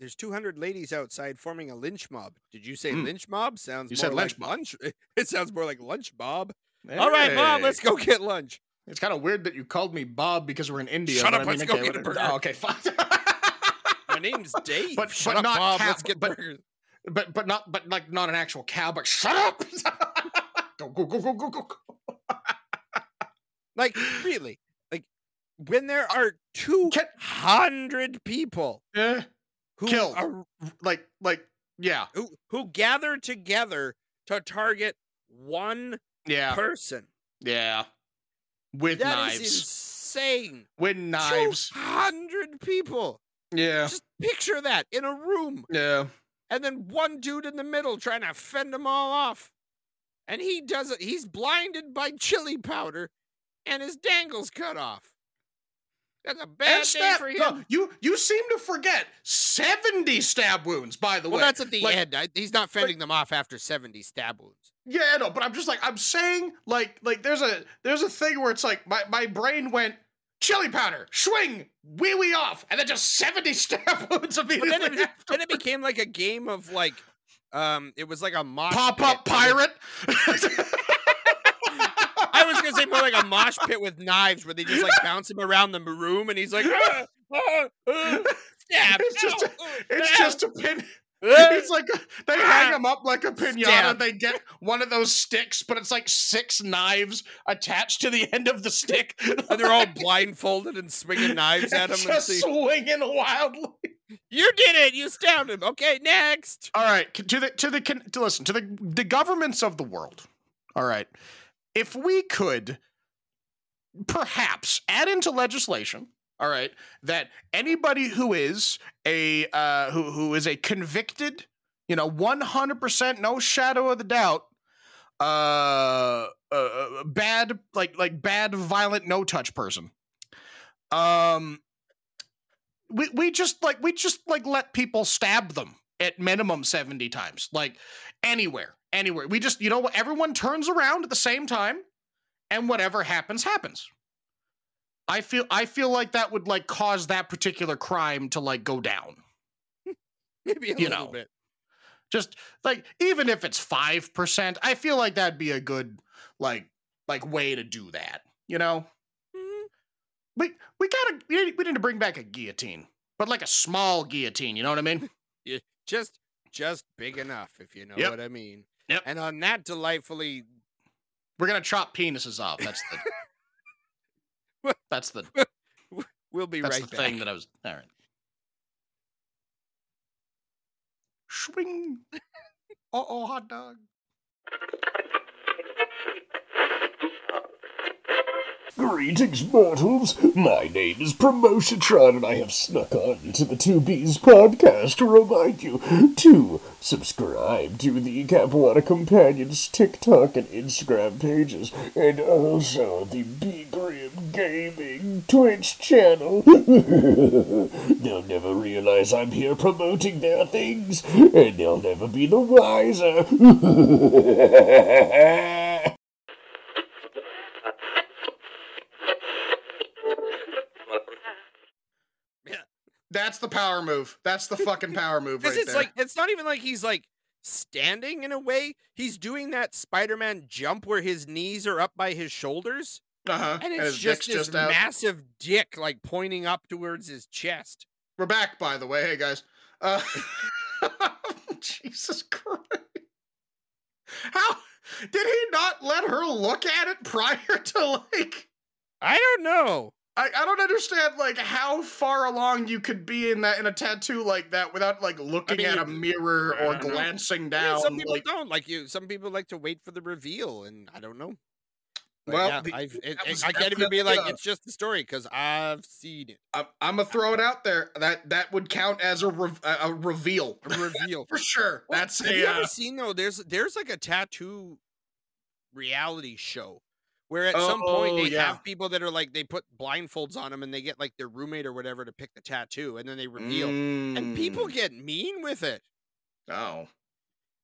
there's 200 ladies outside forming a lynch mob. Did you say Hmm. lynch mob? Sounds You more said like lynch mob. lunch. It sounds more like lunch mob. All right, Bob, let's go get lunch. It's kind of weird that you called me Bob because we're in India. Shut up, I mean, let's go get a burger. Oh, okay, fine. My name's Dave. But- Shut but up, not Bob. Cap- Let's get but- burgers. but but not but like not an actual cow. But shut up. go go go go go go. Like really, like when there are two hundred people Eh, who Killed. are like like yeah who who gather together to target one yeah person. yeah with That is knives insane. with knives. Hundred people. Yeah Just picture that in a room, yeah. and then one dude in the middle trying to fend them all off. And he does it. He's blinded by chili powder, and his dangles cut off. That's a bad And day stab. for him. No, you you seem to forget seventy stab wounds. By the well, way, that's at the Like, end. I, he's not fending them off after seventy stab wounds. Yeah, no, but I'm just like I'm saying like like there's a there's a thing where it's like my, my brain went chili powder, swing, wee wee off, and then just 70 stab wounds But immediately then it, then it became like a game of like, um, it was like a mosh Pop up pirate. I was gonna say more like a mosh pit with knives, where they just like bounce him around the room, and he's like, ah, ah, ah, stab. It's just ow, a- oh, It's ah, just a pin. Ah." It's like they hang them up like a pinata. Stab. They get one of those sticks, but it's like six knives attached to the end of the stick. and they're all blindfolded and swinging knives at him. And just see, swinging wildly. you did it. You stabbed him. Okay, next. All right, to the to the to listen to the the governments of the world. All right, if we could perhaps add into legislation. All right, that anybody who is a uh, who who is a convicted, you know, one hundred percent, no shadow of the doubt, uh, uh, bad like like bad violent no touch person. Um, we we just like we just like let people stab them at minimum 70 times like anywhere anywhere. We just you know what everyone turns around at the same time and whatever happens happens i feel i feel like that would like cause that particular crime to like go down Maybe a You little know. bit. just like even if it's 5% i feel like that'd be a good like like way to do that you know Mhm. we we gotta we need, we need to bring back a guillotine but like a small guillotine you know what i mean yeah, Just, just big enough, if you know Yep. what I mean. Yep. And on that delightfully we're gonna chop penises off that's the? that's the We'll be That's right the back. thing that I was. All right. Swing. Uh oh, hot dog. Greetings, mortals. My name is Promotiontron, and I have snuck on to the Two B's podcast to remind you to subscribe to the Capuana Companions TikTok and Instagram pages, and also the B Grim Gaming Twitch channel. they'll never realize I'm here promoting their things, and they'll never be the wiser. That's the power move. That's the fucking power move right Because it's there. like it's not even like he's like standing in a way. He's doing that Spider-Man jump where his knees are up by his shoulders, uh-huh. and it's his just this just massive dick like pointing up towards his chest. We're back, by the way. Hey guys. Uh, Jesus Christ. How did he not let her look at it prior to like? I don't know. I, I don't understand like how far along you could be in that in a tattoo like that without like looking mean, at a mirror or don't know. glancing I mean, down. some people like, don't like you. Some people like to wait for the reveal, and I don't know. But Well, yeah, the- I've, it, it- was I can't even be like a- it's just the story because I've seen it. I'm, I'm gonna throw it out there. That that would count as a re- a a reveal A reveal. for sure. Well, That's have a you uh, ever seen though? There's there's like a tattoo reality show where at some point Oh, they yeah. have people that are like they put blindfolds on them and they get like their roommate or whatever to pick the tattoo and then they reveal and people Mm. get mean with it oh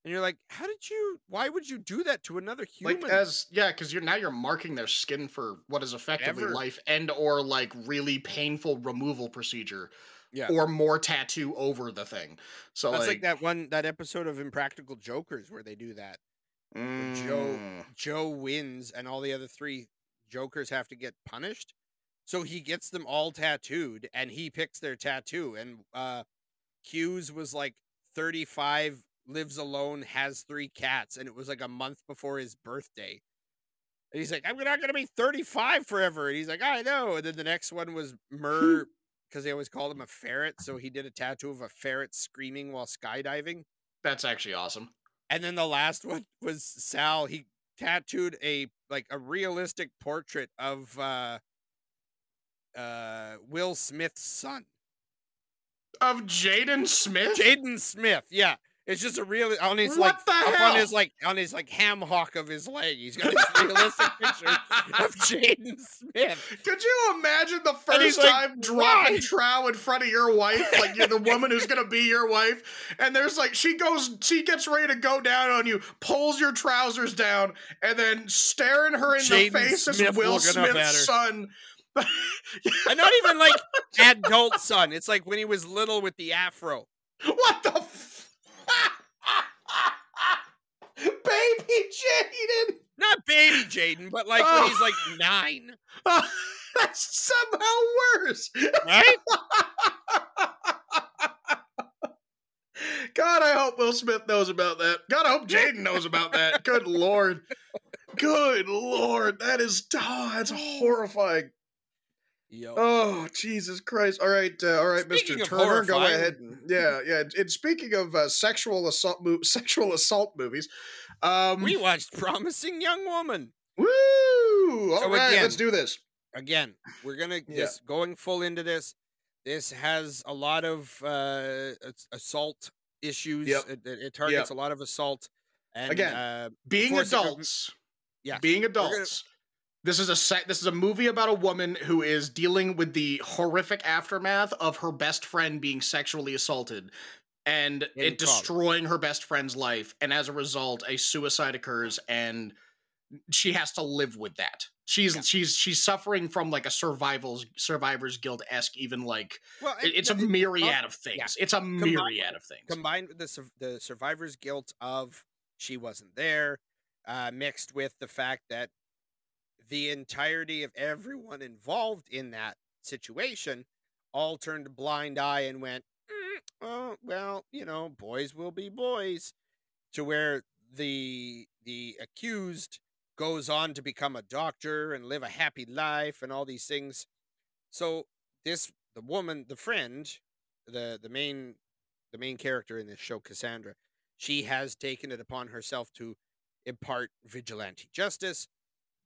and you're like how did you why would you do that to another human like as yeah because you're now you're marking their skin for what is effectively Ever. life and or like really painful removal procedure Yeah. or more tattoo over the thing so that's like, like, that one that episode of impractical jokers where they do that mm, joe wins and all the other three jokers have to get punished. So he gets them all tattooed and he picks their tattoo. And uh Hughes was like 35, lives alone, has three cats, and it was like a month before his birthday. And he's like, I'm not gonna be 35 forever. And he's like, I know. And then the next one was Murr because they always called him a ferret. So he did a tattoo of a ferret screaming while skydiving. That's actually awesome. And then the last one was Sal. He tattooed a like a realistic portrait of uh uh Will Smith's son. Of Jaden Smith? Jaden Smith, yeah. It's just a real on his What like the up hell? on his like on his like ham hock of his leg. He's got this realistic picture of Jaden Smith. Could you imagine the first like, time dropping "Why?" trow in front of your wife, like you're the woman who's gonna be your wife, and there's like she goes, she gets ready to go down on you, pulls your trousers down, and then staring her in Jaden the face is Will looking up at her. Smith's son. And not even like adult son. It's like when he was little with the afro. what the? F- Baby Jaden. Not baby Jaden, but like when he's like oh. nine. That's somehow worse. Right? God, I hope Will Smith knows about that. God, I hope Jaden knows about that. Good lord. Good lord. That is oh, that's horrifying. Yo. Oh, Jesus Christ. All right, uh, all right, Speaking Mr. Turner, go ahead. And, yeah, yeah. And speaking of uh, sexual assault mo- sexual assault movies, um we watched Promising Young Woman. woo! All So right, again- let's do this. Again, we're gonna Yeah. just going full into this. This has a lot of uh assault issues. Yep. It, it- targets a lot of assault. And Again, uh, being Force the government- adults Yeah, being adults this is a sec- this is a movie about a woman who is dealing with the horrific aftermath of her best friend being sexually assaulted and it destroying her best friend's life and as a result a suicide occurs and she has to live with that she's Yeah. she's she's suffering from like a survival's survivor's guild esque even like well, it- it's a it- myriad of things yeah. it's a myriad of things combined with the the survivor's guilt of she wasn't there, uh, mixed with the fact that the entirety of everyone involved in that situation all turned a blind eye and went, "Mm, "Oh, well, you know, boys will be boys," to where the the accused goes on to become a doctor and live a happy life and all these things. So this the woman, the friend, the the main the main character in this show, Cassandra, she has taken it upon herself to impart vigilante justice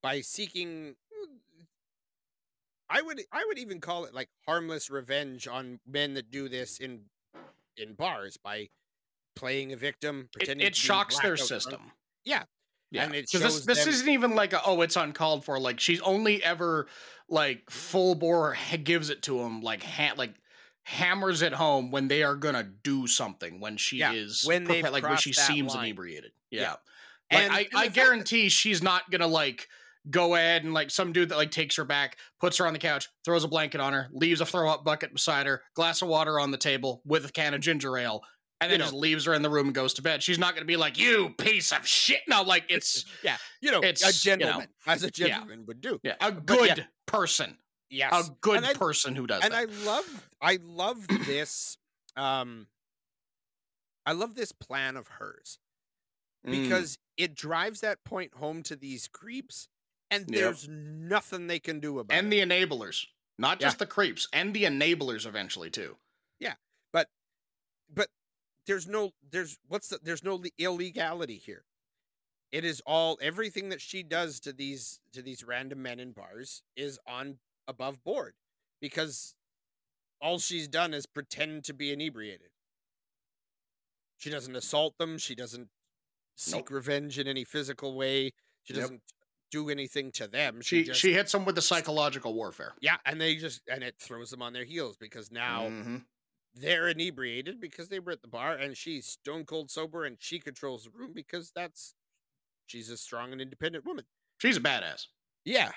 by seeking I would I would even call it like harmless revenge on men that do this in in bars by playing a victim, it, pretending it to shocks their system Yeah. Yeah, And it because this this them- isn't even like a, oh it's uncalled for. Like she's only ever like full bore ha- gives it to him like ha- like hammers it home when they are gonna do something when she Yeah, is when they've like when she seems line. inebriated. Yeah, Yeah. like And- I I fact that- guarantee she's not gonna like go ahead and like some dude that like takes her back, puts her on the couch, throws a blanket on her, leaves a throw up bucket beside her, glass of water on the table with a can of ginger ale. And You then know. just leaves her in the room and goes to bed. She's not going to be like, "You piece of shit." No, like it's yeah, you know, it's, a you know, gentleman, as a yeah. gentleman would do. Yeah, a But yeah. good person, Yes, a good I- person who does and that. I love I love this um I love this plan of hers Mm. because it drives that point home to these creeps and Yep. there's nothing they can do about and it. the enablers, not Yeah. just the creeps, and the enablers eventually too. Yeah, but but there's no there's what's the there's no illegality here. It is all everything that she does to these to these random men in bars is on above board because all she's done is pretend to be inebriated. She doesn't assault them. She doesn't seek Nope. revenge in any physical way. She doesn't Yep. Do anything to them. She, She just she hits them with the psychological warfare. yeah, and they just and it throws them on their heels because now Mhm. they're inebriated because they were at the bar and she's stone cold sober and she controls the room because that's she's a strong and independent woman. she's a badass. Yeah.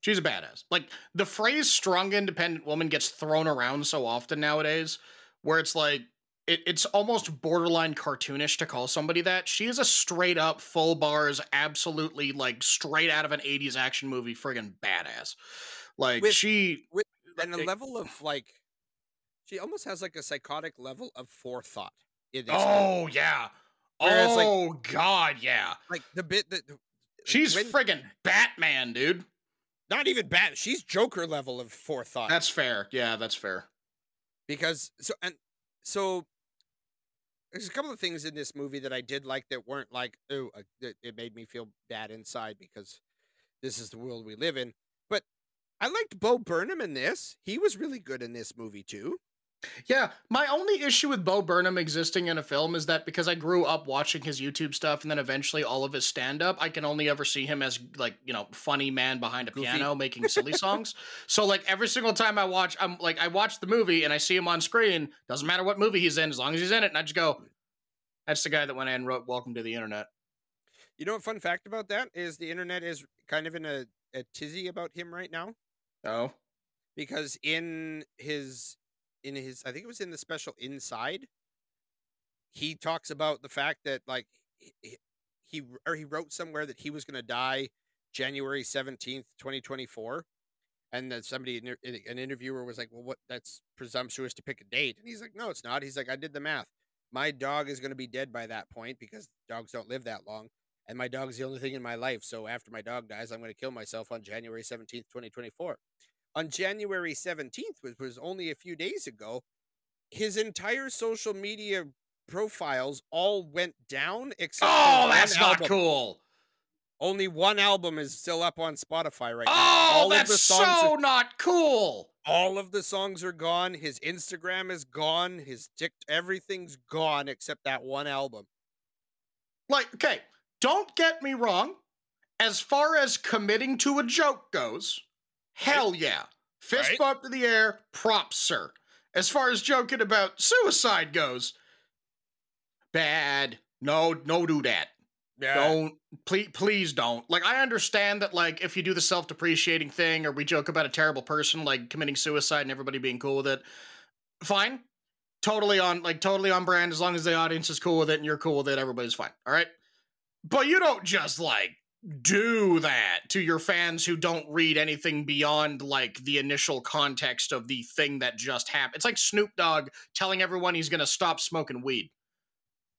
She's a badass. Like the phrase "strong, independent woman" gets thrown around so often nowadays, where it's like it, it's almost borderline cartoonish to call somebody that. She is a straight up full bars, absolutely like straight out of an 80s action movie, friggin' badass. Like With- she and the it- level of like, she almost has like a psychotic level of forethought. In this movie. Oh yeah. Whereas, like- oh god, yeah. like the bit that She's when- friggin' Batman, dude. not even bad. She's Joker level of forethought. That's fair. Yeah, that's fair. because so and so there's a couple of things in this movie that I did like that weren't like oh it made me feel bad inside because this is the world we live in. But I liked Bo Burnham in this. He was really good in this movie too. Yeah, my only issue with Bo Burnham existing in a film is that because I grew up watching his YouTube stuff and then eventually all of his stand up, I can only ever see him as like, you know, funny man behind a Goofy. piano making silly songs. So like every single time I watch I'm like I watch the movie and I see him on screen, doesn't matter what movie he's in as long as he's in it and I just go that's the guy that went in and wrote Welcome to the Internet. You know what fun fact about that is the internet is kind of in a, a tizzy about him right now Oh. because in his in his I think it was in the special inside he talks about the fact that like he, he- or he wrote somewhere that he was going to die January 17th 2024 and that somebody an interviewer was like well what that's presumptuous to pick a date and he's like no it's not. He's like I did the math. My dog is going to be dead by that point because dogs don't live that long and my dog's the only thing in my life so after my dog dies I'm going to kill myself on January 17th 2024 on January 17th, which was only a few days ago, his entire social media profiles all went down except Oh, that's not cool. Only one album is still up on Spotify right now. Oh, that's so are, not cool. all of the songs are gone. His Instagram is gone. His Tik everything's gone except that one album. Like, okay, don't get me wrong. As far as committing to a joke goes, hell yeah. Fist Right. bump to the air, props, sir. As far as joking about suicide goes, bad. No, no, do that. Don't please, please don't. Like, I understand that, like, if you do the self-depreciating thing, or we joke about a terrible person like committing suicide and everybody being cool with it, fine. Totally on, like, totally on brand. As long as the audience is cool with it and you're cool with it, everybody's fine. All right. But you don't just like do that to your fans who don't read anything beyond like the initial context of the thing that just happened. It's like Snoop Dogg telling everyone he's gonna stop smoking weed.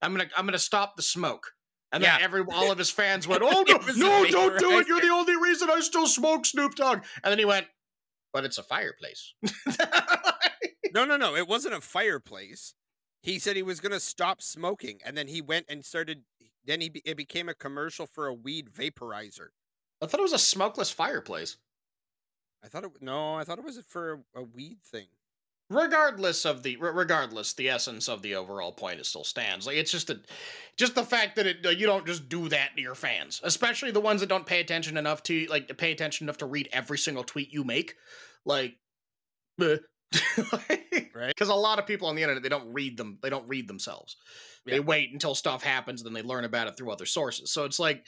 I'm gonna I'm gonna stop the smoke. And then every all of his fans went, "Oh no, no, don't do it! You're the only reason I still smoke Snoop Dogg." And then he went, "But it's a fireplace." No, no, no. It wasn't a fireplace. He said he was going to stop smoking, and then he went and started. Then he be, it became a commercial for a weed vaporizer. I thought it was a smokeless fireplace. I thought it. No, I thought it was for a, a weed thing. regardless of the re- regardless the essence of the overall point it still stands like it's just a just the fact that it you don't just do that to your fans especially the ones that don't pay attention enough to like to pay attention enough to read every single tweet you make like Right. because a lot of people on the internet they don't read them they don't read themselves. They wait until stuff happens then they learn about it through other sources. So it's like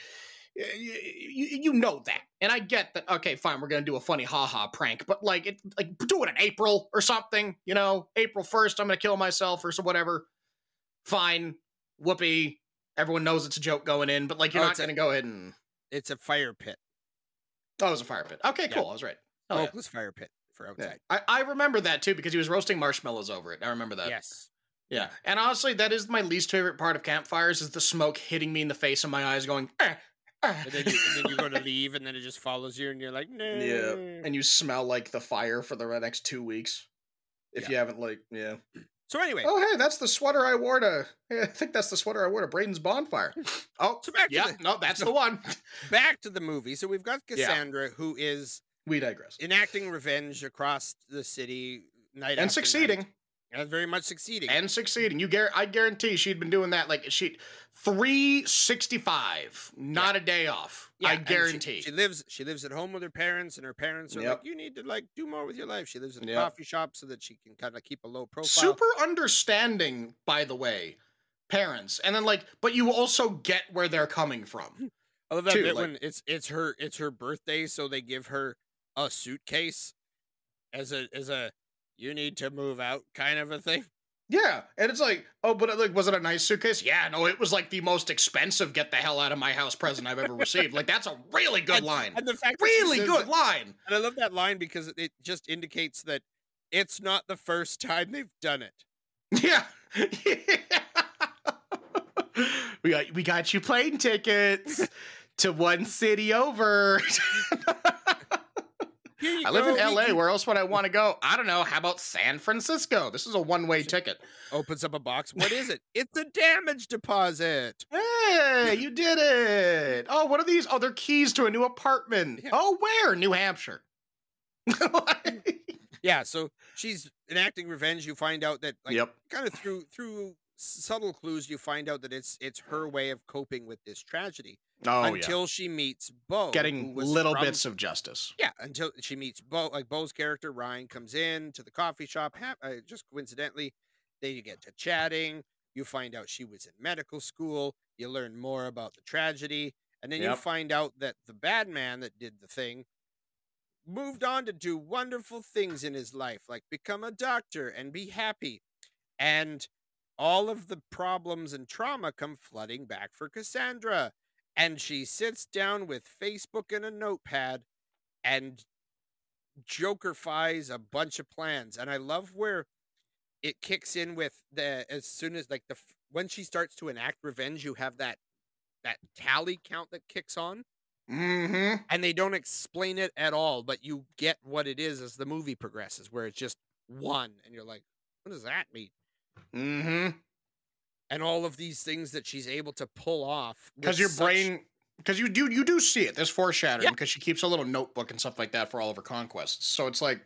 you, you know that. And i get that okay fine we're gonna do a funny haha prank but like it like do it in april or something you know? April 1st i'm gonna kill myself or so whatever. Fine. Whoopee. Everyone knows it's a joke going in but like you're Oh, not gonna go ahead and It's a fire pit, oh it was a fire pit. Okay Yeah. cool i was right. Oh, oh yeah. smokeless fire pit for Yeah. I, I remember that too because he was roasting marshmallows over it i remember that Yes. Yeah. And honestly, that is my least favorite part of campfires is the smoke hitting me in the face and my eyes going, "Ah, ah." And then, you, and then you go to leave, and then it just follows you, and you're like, no. Yeah. And you smell like the fire for the next two weeks. If Yeah. you haven't like, yeah. So anyway, Oh, hey, that's the sweater I wore to. I think that's the sweater I wore to Braden's bonfire. Oh, So back to yeah, the- no, that's the one. back to the movie. So we've got Yeah. Cassandra, who is We digress. enacting revenge across the city night And after night, succeeding. and very much succeeding. And succeeding. You gar- I guarantee she'd been doing that like she 365, not a day off. Yeah, I and she- guarantee. She, lives. She lives at home with her parents, and her parents are Yep. like, "You need to like do more with your life." She lives in a Yep. coffee shop so that she can kind of keep a low profile. super understanding by the way parents and then like but you also get where they're coming from I love that too, bit like- when it's it's her it's her birthday, so they give her a suitcase as a as a you need to move out kind of a thing. Yeah, and it's like, oh, but like, was it a nice suitcase? Yeah, no, it was like the most expensive "get the hell out of my house" present I've ever received. Like, that's a really good And- line. And the fact Really good that- line. and I love that line because it just indicates that it's not the first time they've done it. Yeah. we got we got you plane tickets to one city over. Here you I live in LA. he- Where else would I want to go? I don't know. How about San Francisco? This is a one-way ticket. opens up a box. What is it? It's a damage deposit. Hey, you did it. Oh, what are these? Oh, they're keys to a new apartment. Yeah. Oh, where? New Hampshire. Yeah, so she's enacting revenge. You find out that like yep. kind of through through subtle clues you find out that it's it's her way of coping with this tragedy Oh, yeah. until she meets Bo Getting little from- bits of justice. yeah until she meets Bo like Bo's character Ryan comes in to the coffee shop. Hap- uh, just coincidentally they get to chatting. You find out she was in medical school. You learn more about the tragedy. And then you find out that the bad man that did the thing moved on to do wonderful things in his life like become a doctor and be happy. And all of the problems and trauma come flooding back for Cassandra and she sits down with Facebook and a notepad and jokerfies a bunch of plans and i love where it kicks in with the as soon as like the when she starts to enact revenge you have that that tally count that kicks on Mm-hmm. and they don't explain it at all but you get what it is as the movie progresses where it's just one and you're like what does that mean Mm-hmm. And all of these things that she's able to pull off Because your such- brain because you do you do see it. There's foreshadowing Yeah. because she keeps a little notebook and stuff like that for all of her conquests. So it's like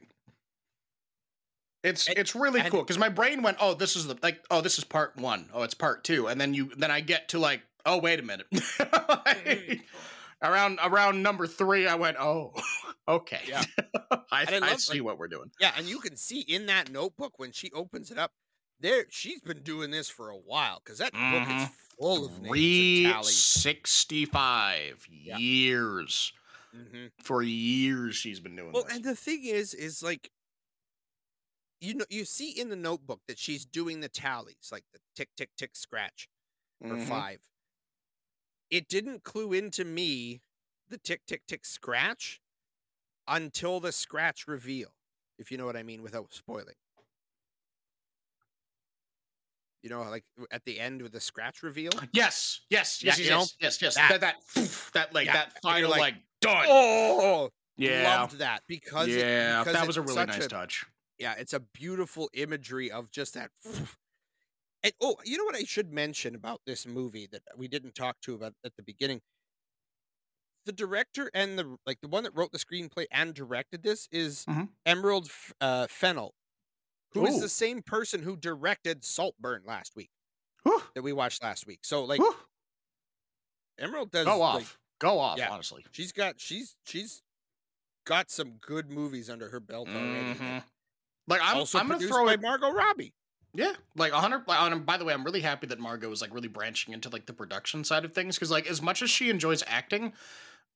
it's And- it's really and- cool because my brain went, oh, this is the like, oh, this is part one. Oh, it's part two, and then you then I get to like, oh, wait a minute. Mm-hmm. Like, around around number three, I went, oh, okay. Yeah. I, I I, love, see like- what we're doing. Yeah, and you can see in that notebook when she opens it up, there she's been doing this for a while because that book is Mhm. full of names Three tallies. sixty five Yeah. years. Mhm. For years, she's been doing Well, this. and the thing is, is like you know, you see in the notebook that she's doing the tallies, like the tick, tick, tick, scratch for Mhm. five. It didn't clue into me the tick, tick, tick, scratch until the scratch reveal, if you know what I mean, without spoiling. You know, like at the end with the scratch reveal. Yes, yes, Yeah, yes, you yes, know, yes, yes, that- That that that like Yeah, that final like, like, done. Oh, yeah, loved that because it- yeah. because that was a really nice touch. yeah, it's a beautiful imagery of just that. And oh, you know what I should mention about this movie that we didn't talk to about at the beginning. The director and the like, the one that wrote the screenplay and directed this is Mhm. Emerald uh, Fennell, who is Ooh. the same person who directed Saltburn last week Whew, that we watched last week. So like, whew. Emerald does Go off, like, go off. yeah. Honestly, she's got she's she's got some good movies under her belt already. Mhm. like I'm, also I'm gonna throw by it. Margot Robbie. Yeah, like hundred. like, and By the way, I'm really happy that Margot is like really branching into like the production side of things because like as much as she enjoys acting,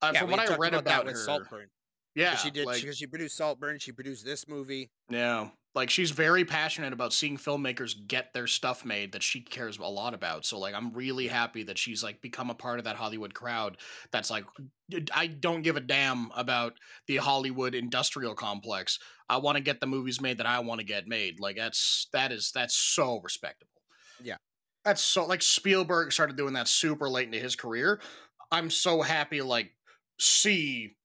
uh, Yeah, from what I read about, with her, Saltburn. yeah, she did like because she produced Saltburn. She produced this movie. Yeah. Like she's very passionate about seeing filmmakers get their stuff made that she cares a lot about. So like I'm really happy that she's like become a part of that Hollywood crowd that's like I don't give a damn about the Hollywood industrial complex. I want to get the movies made that I want to get made. Like that's that is that's so respectable. Yeah. That's so like Spielberg started doing that super late into his career. I'm so happy like see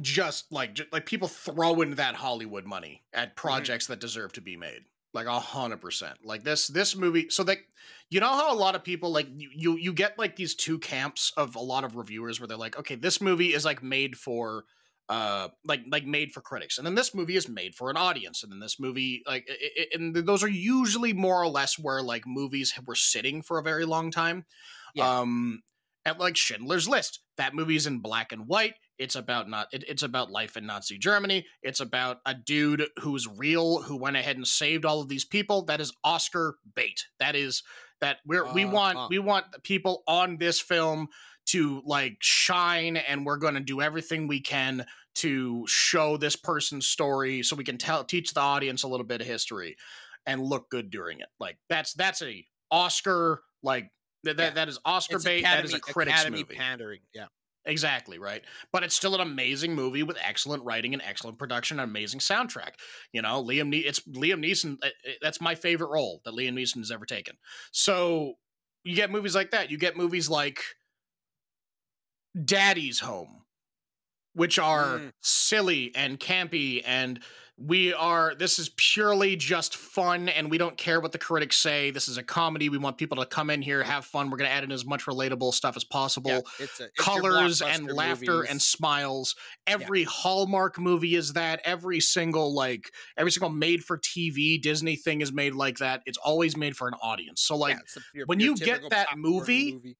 just like ju- like people throwing that Hollywood money at projects that deserve to be made. Like a hundred percent. Like this this movie. So like you know how a lot of people like you, you you get like these two camps of a lot of reviewers where they're like, okay, this movie is like made for uh like like made for critics and then this movie is made for an audience and then this movie like i- i- and those are usually more or less where like movies were sitting for a very long time Yeah. um at like Schindler's List. That movie's in black and white. It's about not it, it's about life in Nazi Germany. It's about a dude who's real who went ahead and saved all of these people. That is Oscar bait. That is that we're we want Uh-huh. we want the people on this film to like shine and we're going to do everything we can to show this person's story so we can tell teach the audience a little bit of history. and look good during it. Like that's that's a Oscar like that that, Yeah. that is Oscar It's bait. That is a Academy- critics Academy movie. pandering. Yeah. Exactly right, but it's still an amazing movie with excellent writing and excellent production, and amazing soundtrack. You know, Liam. Ne- it's Liam Neeson. uh, uh, That's my favorite role that Liam Neeson has ever taken. So you get movies like that. You get movies like Daddy's Home, which are Mm. silly and campy and we are this is purely just fun and we don't care what the critics say. This is a comedy. We want people to come in here have fun. We're going to add in as much relatable stuff as possible. Yeah. It's a, it's colors and laughter and smiles. Every hallmark movie is that. Every single like every single made for tv disney thing is made like that. It's always made for an audience. So like Yeah, your- when your you get that popcorn movie,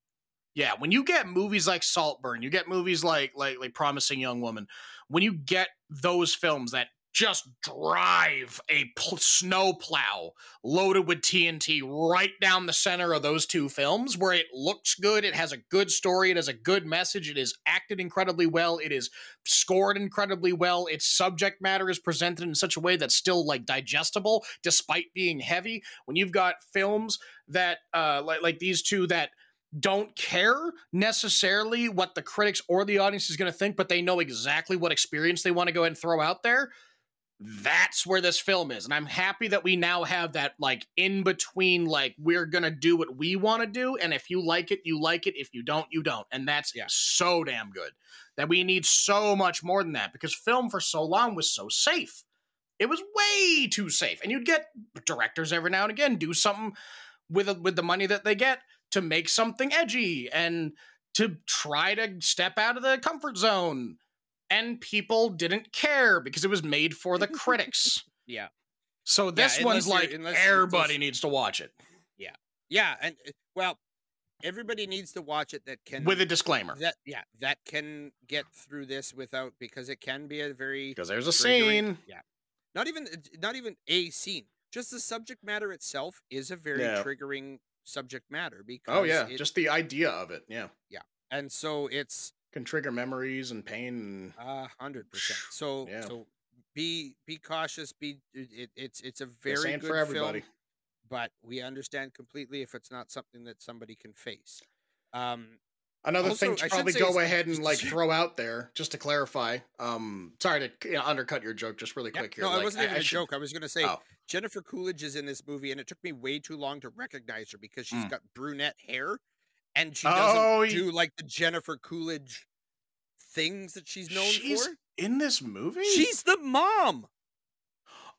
yeah, when you get movies like Saltburn, you get movies like like like Promising Young Woman. When you get those films that just drive a pl- snow plow loaded with TNT right down the center of those two films, where it looks good, it has a good story, it has a good message, it is acted incredibly well, it is scored incredibly well, its subject matter is presented in such a way that's still like digestible despite being heavy. When you've got films that uh like like these two that don't care necessarily what the critics or the audience is going to think, but they know exactly what experience they want to go ahead and throw out there. That's where this film is. And I'm happy that we now have that like in between, like, we're going to do what we want to do. And if you like it, you like it. If you don't, you don't. And that's Yeah. so damn good that we need so much more than that because film for so long was so safe. It was way too safe. And you'd get directors every now and again do something with with the money that they get to make something edgy and to try to step out of the comfort zone. And people didn't care because it was made for the critics. Yeah. So this one's like everybody just- needs to watch it Yeah, Yeah, and uh, well, everybody needs to watch it that can with a disclaimer that yeah that can get through this without because it can be a very because there's a scene. Yeah, not even not even a scene. Just the subject matter itself is a very Yeah. triggering subject matter because Oh yeah, it- just the idea of it. Yeah. Yeah, and so it's can trigger memories and pain. And a hundred percent. So Yeah. so be be cautious. Be it, it's it's a very good for everybody. film, but we understand completely if it's not something that somebody can face. Um, Another Also, thing to probably go ahead and like throw out there, just to clarify. Um, sorry to you know, undercut your joke, just really yeah, quick here. no, like, it wasn't even a should- joke. I was gonna say Oh. Jennifer Coolidge is in this movie, and it took me way too long to recognize her because she's Mm. got brunette hair, and she Oh, doesn't y- do like the Jennifer Coolidge things that she's known She's for. in this movie. She's the mom.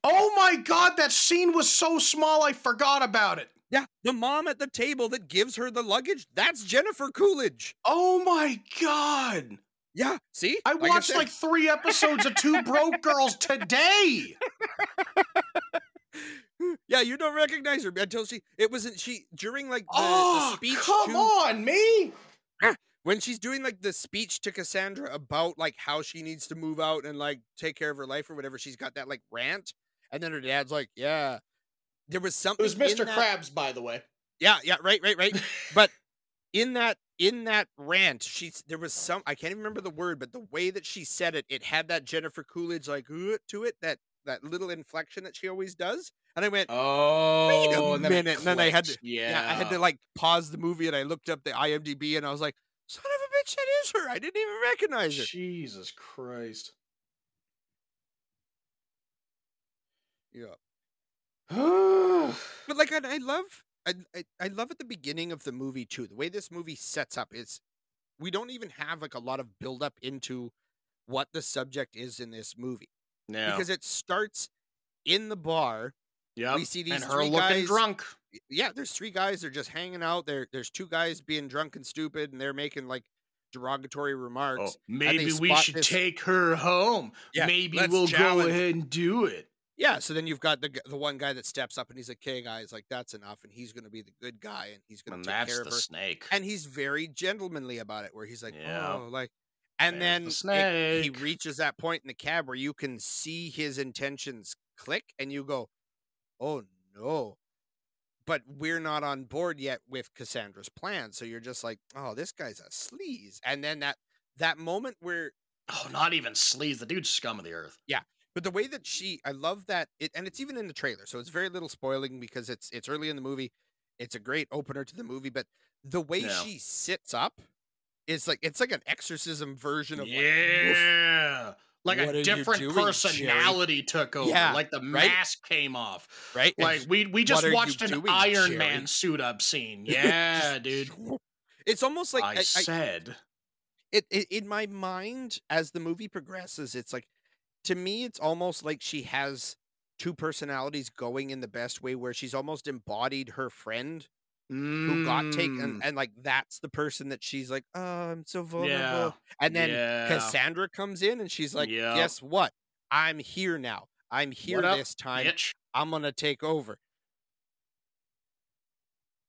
Oh my god, that scene was so small I forgot about it. Yeah, the mom at the table that gives her the luggage. That's Jennifer Coolidge. Oh my god. Yeah, see, I Like watched said- like three episodes of Two Broke Girls today. yeah, you don't recognize her until she. It wasn't she during like the, oh, the ah, speech come to on, me. when she's doing like the speech to Cassandra about like how she needs to move out and like take care of her life or whatever. She's got that like rant, and then her dad's like, "Yeah." There was It something. was Mr. Krabs, by the way. Yeah, yeah, right, right, right. But in that in that rant, she's there was some I can't even remember the word, but the way that she said it, it had that Jennifer Coolidge like to it, that that little inflection that she always does. And I went, Oh, wait a and then minute, and then I had to- Yeah, yeah. I had to like pause the movie and I looked up the IMDb and I was like, son of a bitch, that is her. I didn't even recognize her. Jesus Christ. Yeah. But like I, I love I, I I love at the beginning of the movie too. The way this movie sets up is we don't even have like a lot of build up into what the subject is in this movie yeah. because it starts in the bar. Yep. we see these and her three looking guys- drunk. Yeah, there's three guys. They're just hanging out. There, there's two guys being drunk and stupid, and they're making like derogatory oh, remarks. Oh, maybe we should this- take her home. Yeah, maybe we'll go ahead and do it. Yeah, so then you've got the the one guy that steps up and he's like, "Okay, guys, like that's enough," and he's gonna be the good guy and he's gonna take that's care the of her. snake. And he's very gentlemanly about it, where he's like, Yeah. "Oh, like," and There's the then it- he reaches that point in the cab where you can see his intentions click, and you go, "Oh no." But we're not on board yet with Cassandra's plan, so you're just like, "Oh, this guy's a sleaze." And then that that moment where oh, not even sleaze. The dude's scum of the earth. Yeah. But the way that she, I love that it, and it's even in the trailer, so it's very little spoiling because it's it's early in the movie. It's a great opener to the movie, but the way Yeah. she sits up is like it's like an exorcism version of yeah. Like What a different doing, Jerry? personality took over. Yeah, like the right? mask came off. right? Like we we just watched an doing, Iron Jerry?" Man suit up scene. Yeah, dude. It's almost like I, I, I, said. it, it in my mind as the movie progresses it's like to me it's almost like she has two personalities going in the best way where she's almost embodied her friend who got taken Mm, and like that's the person that she's like oh i'm so vulnerable Yeah. and then yeah. cassandra comes in and she's like Yep. guess what i'm here now i'm here What up, this time bitch? i'm gonna take over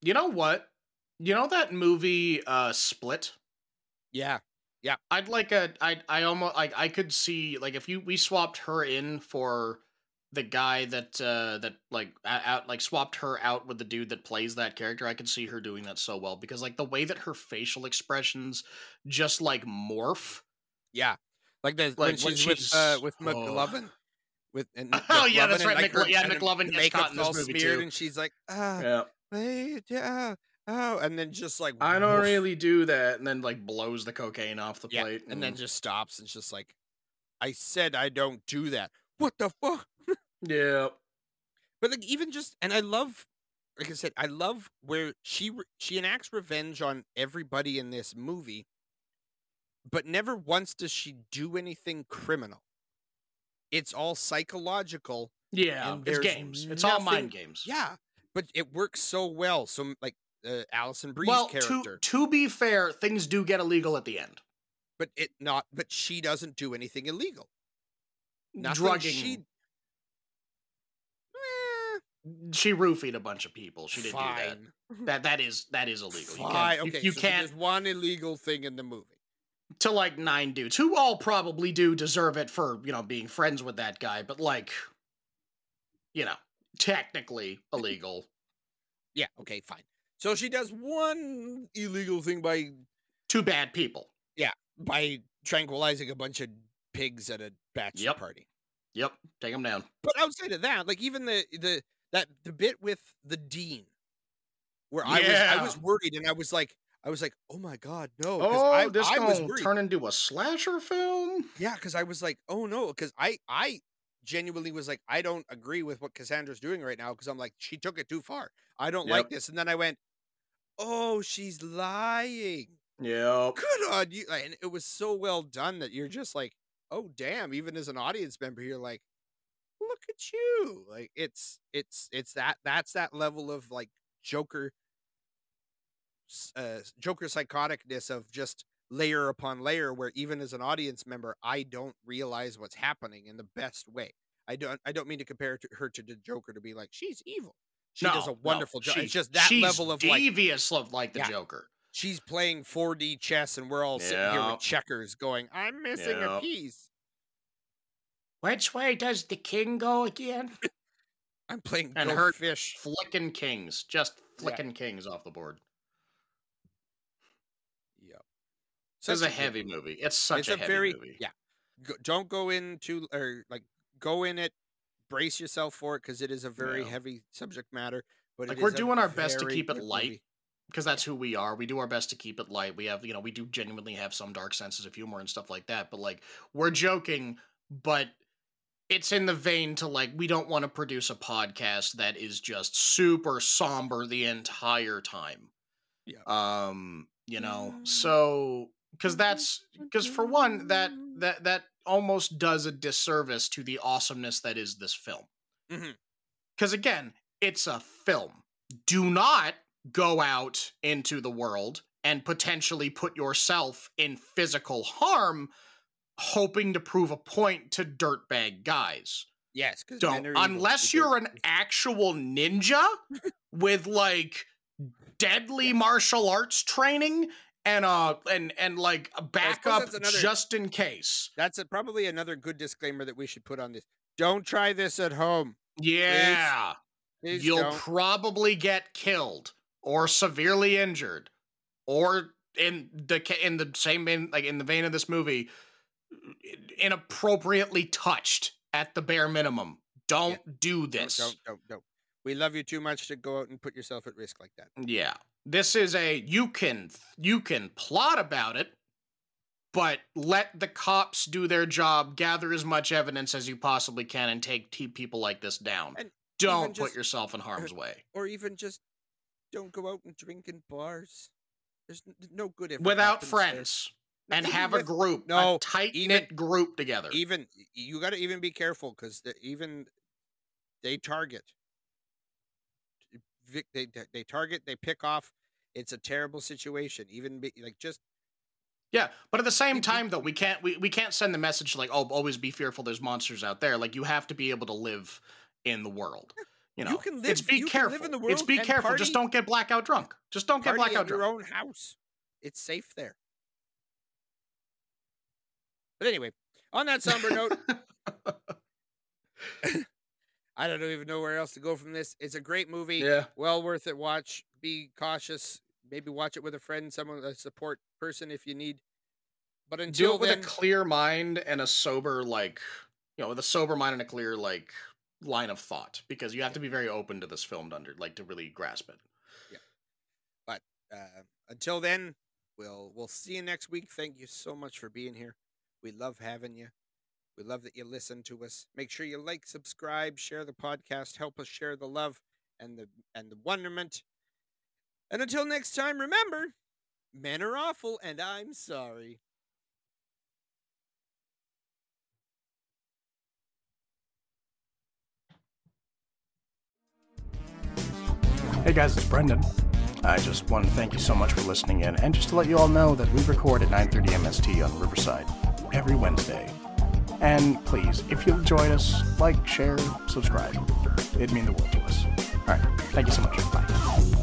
You know what? You know that movie uh Split? Yeah. Yeah I'd like a I I almost like I could see like if you we swapped her in for the guy that uh that like out like swapped her out with the dude that plays that character I could see her doing that so well because like the way that her facial expressions just like morph yeah like the when Like, when she's, with uh she's- with oh. mclovin with and Oh, yeah, McLovin that's and, right, like, McLo- her- yeah, McLovin the gets caught in this all movie, smeared too. and she's like ah yeah wait, yeah, oh, and then just like I don't woof. really do that and then like blows the cocaine off the yeah, plate and then just stops and just like, I said I don't do that. What the fuck? Yeah But like even just, and I love, like I said, I love where she re- she enacts revenge on everybody in this movie, but never once does she do anything criminal. It's all psychological. yeah it's games it's all mind games Yeah, but it works so well. So like uh, Alison Brie's well character. to to be fair things do get illegal at the end but it not but she doesn't do anything illegal Nothing drugging she she roofied a bunch of people. She didn't do that. That that is that is illegal. You fine can't, okay you, you so can't there's one illegal thing in the movie to like nine dudes who all probably do deserve it for you know being friends with that guy, but like, you know, technically illegal. yeah okay fine so she does one illegal thing by Two bad people. Yeah, by tranquilizing a bunch of pigs at a bachelor Yep. party Yep, take them down. but outside of that like even the the that the bit with the dean where i was i was worried and i was like i was like oh my god no Oh, I, this I was gonna turn into a slasher film. Yeah, because I was like, oh no, because I I genuinely was like, I don't agree with what Cassandra's doing right now because I'm like, she took it too far. I don't like this. And then I went, oh, she's lying. yeah Good on you. And it was so well done that you're just like, oh damn. Even as an audience member, you're like, look at you. Like it's it's it's that that's that level of like Joker uh Joker psychoticness of just layer upon layer where even as an audience member I don't realize what's happening in the best way. I don't I don't mean to compare to her to the Joker to be like she's evil. She does No, a no, wonderful job. It's just that level of like devious of like the Yeah. Joker. she's playing 4D chess and we're all sitting here with checkers going, I'm missing a piece. Which way does the king go again? I'm playing And her fish. Flicking kings, just Yeah. flicking kings off the board. Yep. This is a heavy movie. It's such it's a, a, heavy very movie. yeah. Go, don't go into or like go in it, brace yourself for it because it is a very Yeah. heavy subject matter. But Like it we're is doing our best to keep it light movie. because that's who we are. We do our best to keep it light. We have, you know, we do genuinely have some dark senses of humor and stuff like that. But like we're joking, but it's in the vein to like we don't want to produce a podcast that is just super somber the entire time. Yeah. Um, you know, so because that's because for one that that that almost does a disservice to the awesomeness that is this film Mhm. because again it's a film do not go out into the world and potentially put yourself in physical harm hoping to prove a point to dirtbag guys Yes, don't unless you're an actual ninja with like deadly martial arts training and uh and and like a backup another- just in case That's a, probably another good disclaimer that we should put on this. Don't try this at home. yeah Please you'll don't. probably get killed or severely injured or in the in the same vein like in the vein of this movie inappropriately touched at the bare minimum. Don't do Don't, this. don't, don't, don't. We love you too much to go out and put yourself at risk like that. Yeah. This is a you can you can plot about it, but let the cops do their job, gather as much evidence as you possibly can and take people like this down. And Don't put just- yourself in harm's uh, way. Or even just don't go out and drink in bars. There's no good Without friends. there. And have a group, no, tight knit group together. even you got to even be careful because even they target they they- they target they pick off it's a terrible situation even be, like just Yeah, but at the same time, though, we can't we, we can't send the message like, "Oh, always be fearful. There's monsters out there." Like you have to be able to live in the world. You know, You can it's be careful. live in the it's be careful. Just don't get blackout drunk. Just don't get party blackout drunk. your own house it's safe there but anyway on that somber note i don't even know where else to go from this. It's a great movie. Yeah, well worth it. Watch. Be cautious. Maybe watch it with a friend someone a support person if you need. But do until it with then a clear mind and a sober, like you know, with a sober mind and a clear like line of thought, because you have to be very open to this film to under like to really grasp it. Yeah. But uh, until then we'll we'll see you next week. Thank you so much for being here we love having you. We love that you listen to us. Make sure you like subscribe share the podcast help us share the love and the and the wonderment. And until next time remember men are awful and i'm sorry. Hey guys, it's Brendan. I just want to thank you so much for listening in, and just to let you all know that we record at 9:30 MST on Riverside every Wednesday. And please, if you'll join us, like, share, subscribe. It'd mean the world to us. All right, thank you so much. Bye.